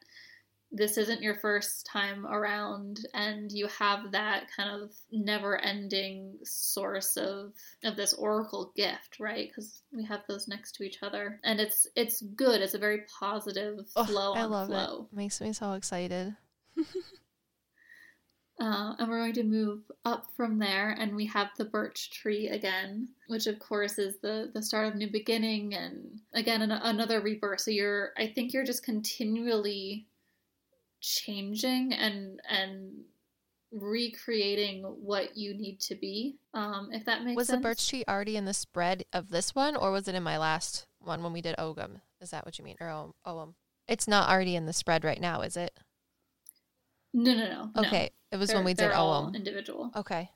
this isn't your first time around and you have that kind of never-ending source of of this oracle gift right because we have those next to each other and it's it's good it's a very positive flow I love flow it. Makes me so excited. Uh, and we're going to move up from there, and we have the birch tree again, which of course is the the start of new beginning, and again an, another rebirth. So you're, I think you're just continually changing and and recreating what you need to be. Um, if that makes sense. Was sense. the birch tree already in the spread of this one, or was it in my last one when we did Ogum? Is that what you mean? Or Oum? Oum? It's not already in the spread right now, is it? No, no, no. no. Okay. It was They're- when we did Oum. individual. Okay.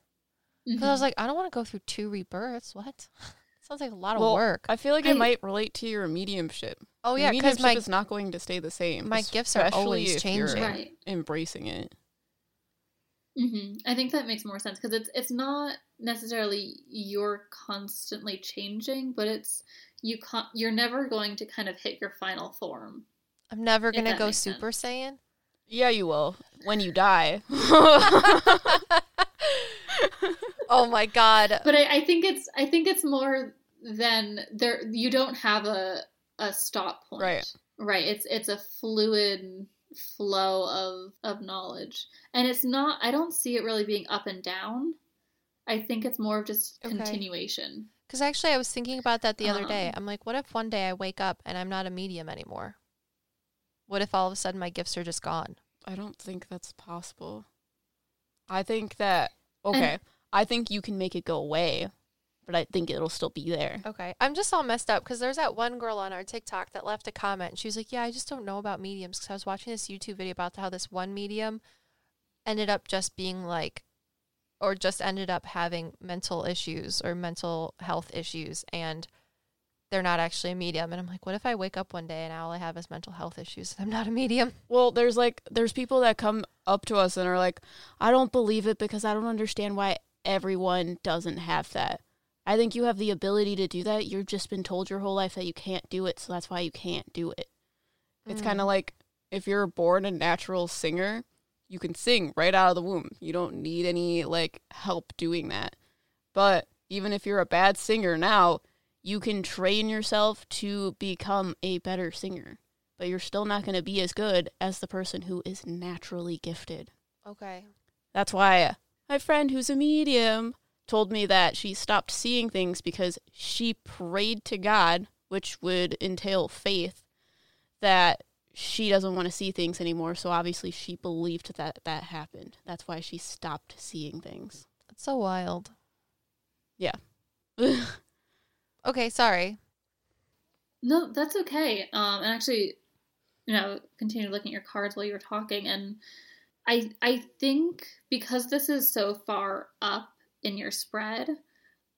Because I Mhm. was like, I don't want to go through two rebirths. What? Sounds like a lot of Well, work. I feel like I- it might relate to your mediumship. oh yeah, because mediumship my is not going to stay the same. my gifts are always if you're changing. right. Embracing it. hmm I think that makes more sense because it's it's not necessarily you're constantly changing, but it's you con- you're never going to kind of hit your final form. I'm never gonna go makes Super Saiyan. Yeah, you will when you die. oh my god. But I, I think it's I think it's more than there. You don't have a a stop point, Right. Right. It's it's a fluid flow of of knowledge, and it's not. I don't see it really being up and down. I think it's more of just Okay. continuation. Because actually, I was thinking about that the other day. Um, I'm like, what if one day I wake up and I'm not a medium anymore? What if all of a sudden my gifts are just gone? I don't think that's possible. I think that okay. I think you can make it go away, but I think it'll still be there. Okay. I'm just all messed up because there's that one girl on our TikTok that left a comment. And she was like, Yeah, I just don't know about mediums because I was watching this YouTube video about how this one medium ended up just being like, or just ended up having mental issues or mental health issues. And they're not actually a medium. And I'm like, What if I wake up one day and all I have is mental health issues? I'm not a medium. Well, there's like there's people that come up to us and are like, "I don't believe it because I don't understand why everyone doesn't have that." I think you have the ability to do that. You've just been told your whole life that you can't do it, so that's why you can't do it. It's Mm. kind of like if you're born a natural singer, you can sing right out of the womb. You don't need any like help doing that. But even if you're a bad singer now, you can train yourself to become a better singer. But you're still not going to be as good as the person who is naturally gifted. Okay. That's why my friend who's a medium told me that she stopped seeing things because she prayed to God, which would entail faith, that she doesn't want to see things anymore. So obviously she believed that that happened. That's why she stopped seeing things. That's so wild. Yeah. Okay, sorry. No, that's okay. Um, and actually, you know, continue looking at your cards while you were talking, and I I think because this is so far up in your spread,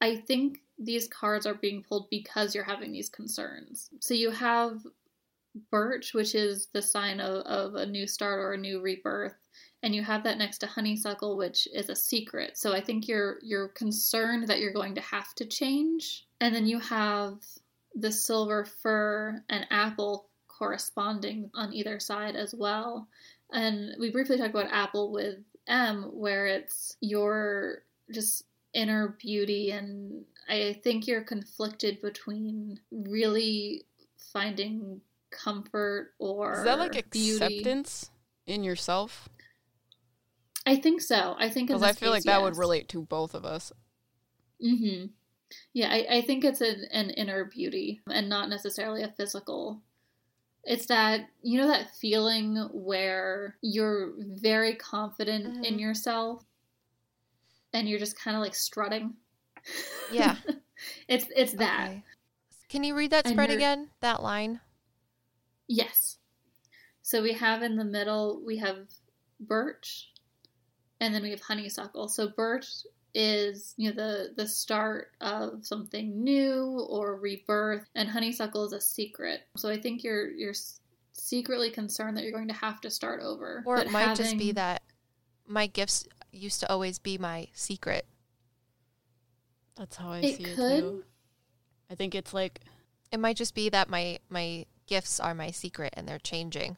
I think these cards are being pulled because you're having these concerns. So you have birch, which is the sign of, of a new start or a new rebirth, and you have that next to honeysuckle, which is a secret. So I think you're you're concerned that you're going to have to change, and then you have the silver fir and apple corresponding on either side as well. And we briefly talked about apple with Em, where it's your just inner beauty, and I think you're conflicted between really finding comfort or Is that like beauty. acceptance in yourself? I think so. I think in Because I feel like case, that would relate to both of us. Mm-hmm. Yeah, I, I think it's an, an inner beauty and not necessarily a physical It's that, you know, that feeling where you're very confident mm-hmm. in yourself and you're just kind of like strutting. Yeah. it's it's that. Okay. Can you read that spread again? That line? Yes. So we have in the middle, we have birch, and then we have honeysuckle. So birch is you know the the start of something new or rebirth and honeysuckle is a secret. So i think you're you're secretly concerned that you're going to have to start over. Or it might having... just be that my gifts used to always be my secret. That's how i it see could. it too. I think it's like it might just be that my my gifts are my secret and they're changing.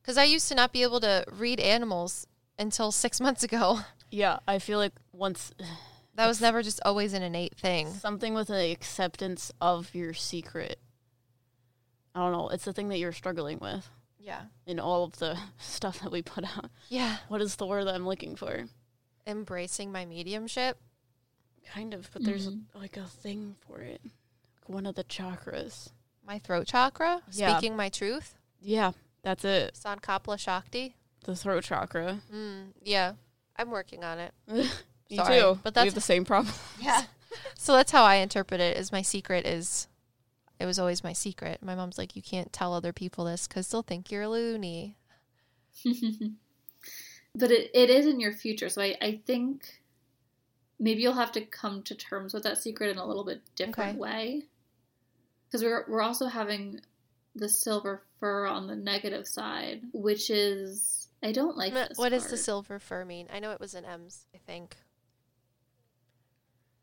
Because i used to not be able to read animals until six months ago Yeah, I feel like once that was never just always an innate thing. Something with the acceptance of your secret. I don't know. It's the thing that you're struggling with. Yeah. In all of the stuff that we put out. Yeah. What is the word that I'm looking for? Embracing my mediumship. Kind of, but mm-hmm. there's a, like a thing for it. One of the chakras. My throat chakra. Yeah. Speaking my truth. Yeah, that's it. Sankapala Shakti. The throat chakra. Mm, yeah. I'm working on it. Me Sorry, too. But that's we have the same problem. Yeah. so that's how I interpret it. Is my secret is, it was always my secret. My mom's like, you can't tell other people this because they'll think you're a loony. but it, it is in your future. So I, I think maybe you'll have to come to terms with that secret in a little bit different okay. way. Because we're, we're also having the silver fir on the negative side, which is I don't like this. What does the silver fir mean? I know it was in Em's, I think.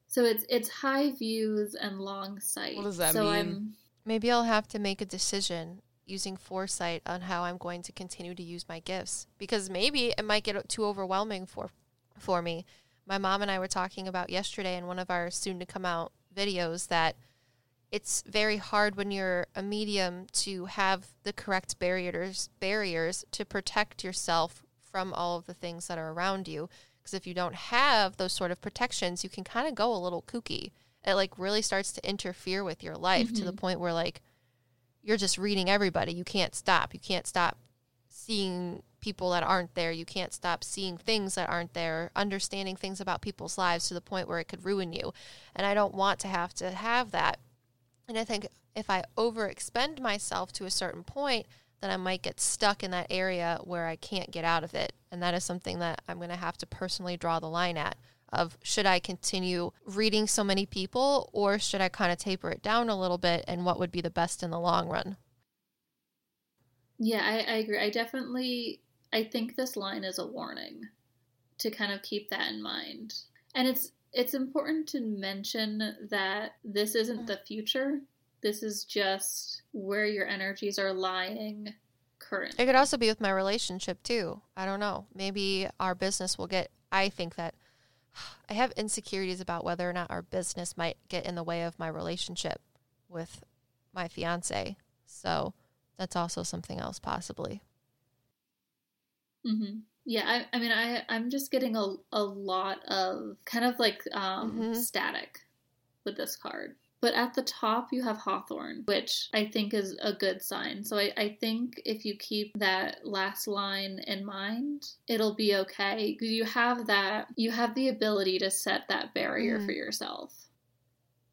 So it's it's high views and long sight. What does that so mean? I'm, Maybe I'll have to make a decision using foresight on how I'm going to continue to use my gifts because maybe it might get too overwhelming for for me. My mom and I were talking about yesterday in one of our soon to come out videos that it's very hard when you're a medium to have the correct barriers barriers to protect yourself from all of the things that are around you. Because if you don't have those sort of protections you can kind of go a little kooky. It like really starts to interfere with your life mm-hmm. to the mm-hmm. point where like you're just reading everybody. You can't stop. You can't stop seeing people that aren't there. You can't stop seeing things that aren't there understanding things about people's lives to the point where it could ruin you. And i don't want to have to have that and I think if I overexpend myself to a certain point, then I might get stuck in that area where I can't get out of it. And that is something that I'm going to have to personally draw the line at of should I continue reading so many people or should I kind of taper it down a little bit and what would be the best in the long run? Yeah, I, I agree. I definitely I think this line is a warning to kind of keep that in mind. And it's it's important to mention that this isn't the future. This is just where your energies are lying currently. It could also be with my relationship too. I don't know. Maybe our business will get I think that I have insecurities about whether or not our business might get in the way of my relationship with my fiance. So that's also something else possibly. Mhm. Yeah, I, I mean, I, I'm just getting a, a lot of kind of like um, mm-hmm. static with this card. But at the top, you have Hawthorn, which I think is a good sign. So I, I think if you keep that last line in mind, it'll be okay. Because you have that, you have the ability to set that barrier mm. for yourself.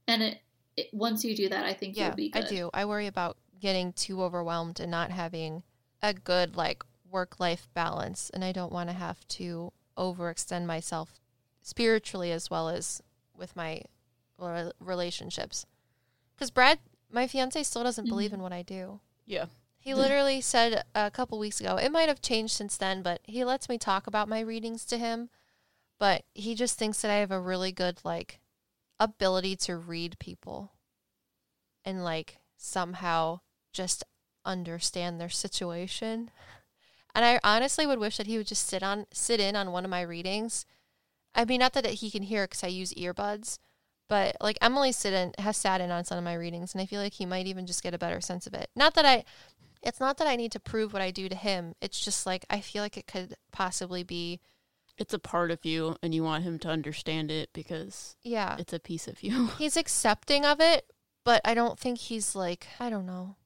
And it, it, once you do that, I think yeah, you'll be good. I do. I worry about getting too overwhelmed and not having a good, like, work life balance and I don't want to have to overextend myself spiritually as well as with my relationships. Because Brad, my fiance, still doesn't mm-hmm. believe in what I do. Yeah. He literally said a couple weeks ago, it might have changed since then, but he lets me talk about my readings to him. But he just thinks that I have a really good, like, ability to read people and, like, somehow just understand their situation. And I honestly would wish that he would just sit on sit in on one of my readings. I mean, not that he can hear because I use earbuds, but like Emily sit in has sat in on some of my readings, and I feel like he might even just get a better sense of it. Not that I, it's not that I need to prove what I do to him. It's just like I feel like it could possibly be. It's a part of you, and you want him to understand it because yeah, it's a piece of you. He's accepting of it, but I don't think he's like I don't know.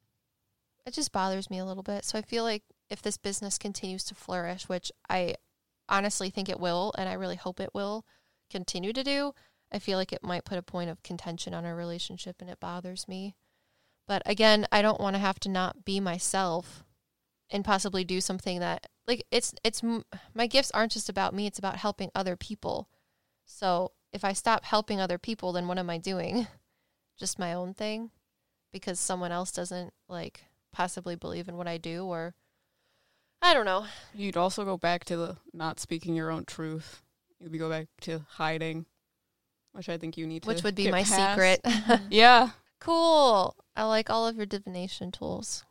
it just bothers me a little bit. So I feel like if this business continues to flourish, which I honestly think it will, and I really hope it will continue to do, I feel like it might put a point of contention on our relationship and it bothers me. But again, I don't want to have to not be myself and possibly do something that like it's it's my gifts aren't just about me, it's about helping other people. So, if I stop helping other people, then what am I doing? Just my own thing because someone else doesn't like possibly believe in what I do or I don't know. You'd also go back to the not speaking your own truth. You'd go back to hiding, which I think you need to. Which would be my past. secret. yeah. Cool. I like all of your divination tools.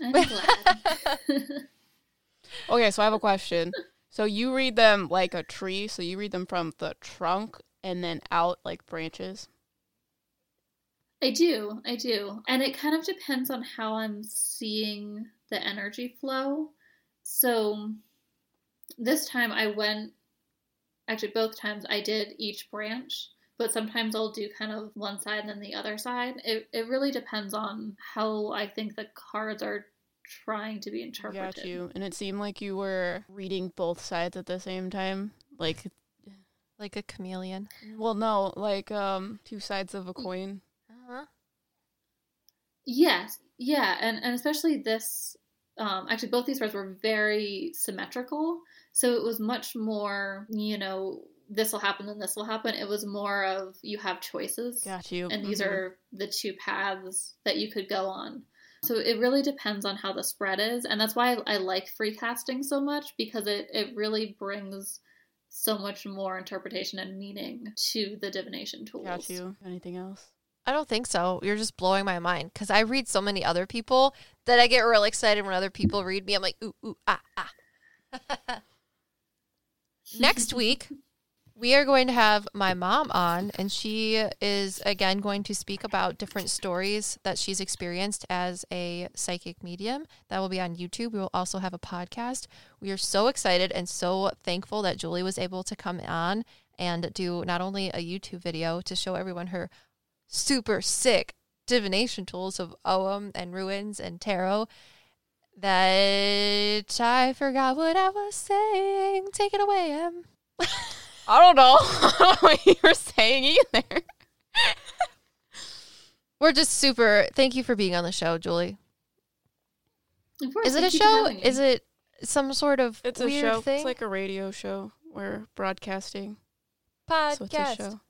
I'm glad. okay, so I have a question. So you read them like a tree, so you read them from the trunk and then out like branches? I do. I do. And it kind of depends on how I'm seeing the energy flow. So this time I went, actually, both times I did each branch, but sometimes I'll do kind of one side and then the other side. It, it really depends on how I think the cards are trying to be interpreted. Got you. And it seemed like you were reading both sides at the same time. Like, like a chameleon. Well, no, like um, two sides of a coin. Uh-huh. Yes, yeah, and and especially this. Um, actually, both these cards were very symmetrical, so it was much more, you know, this will happen, then this will happen. It was more of you have choices. Got you. And these mm-hmm. are the two paths that you could go on. So it really depends on how the spread is, and that's why I, I like free casting so much because it it really brings so much more interpretation and meaning to the divination tools. Got you. Anything else? I don't think so. You're just blowing my mind because I read so many other people that I get real excited when other people read me. I'm like, ooh, ooh, ah, ah. Next week, we are going to have my mom on, and she is again going to speak about different stories that she's experienced as a psychic medium. That will be on YouTube. We will also have a podcast. We are so excited and so thankful that Julie was able to come on and do not only a YouTube video to show everyone her super sick divination tools of Ogham and runes and tarot that I forgot what I was saying. Take it away, Em. I don't know. I don't know what you were saying either. We're just super. Thank you for being on the show, Julie. Course, Is it a show? Is it some sort of it's a show. thing? It's like a radio show. We're broadcasting. podcast So it's a show.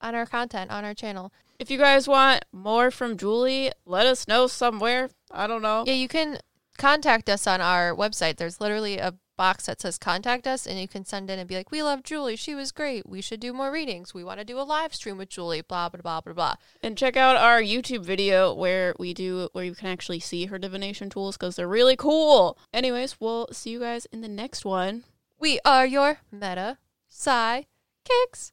On our content on our channel. If you guys want more from Julie, let us know somewhere. I don't know. Yeah, you can contact us on our website. There's literally a box that says contact us and you can send in and be like, We love Julie, she was great. We should do more readings. We want to do a live stream with Julie, blah blah blah blah blah. And check out our YouTube video where we do where you can actually see her divination tools because they're really cool. Anyways, we'll see you guys in the next one. We are your meta Psy Kicks.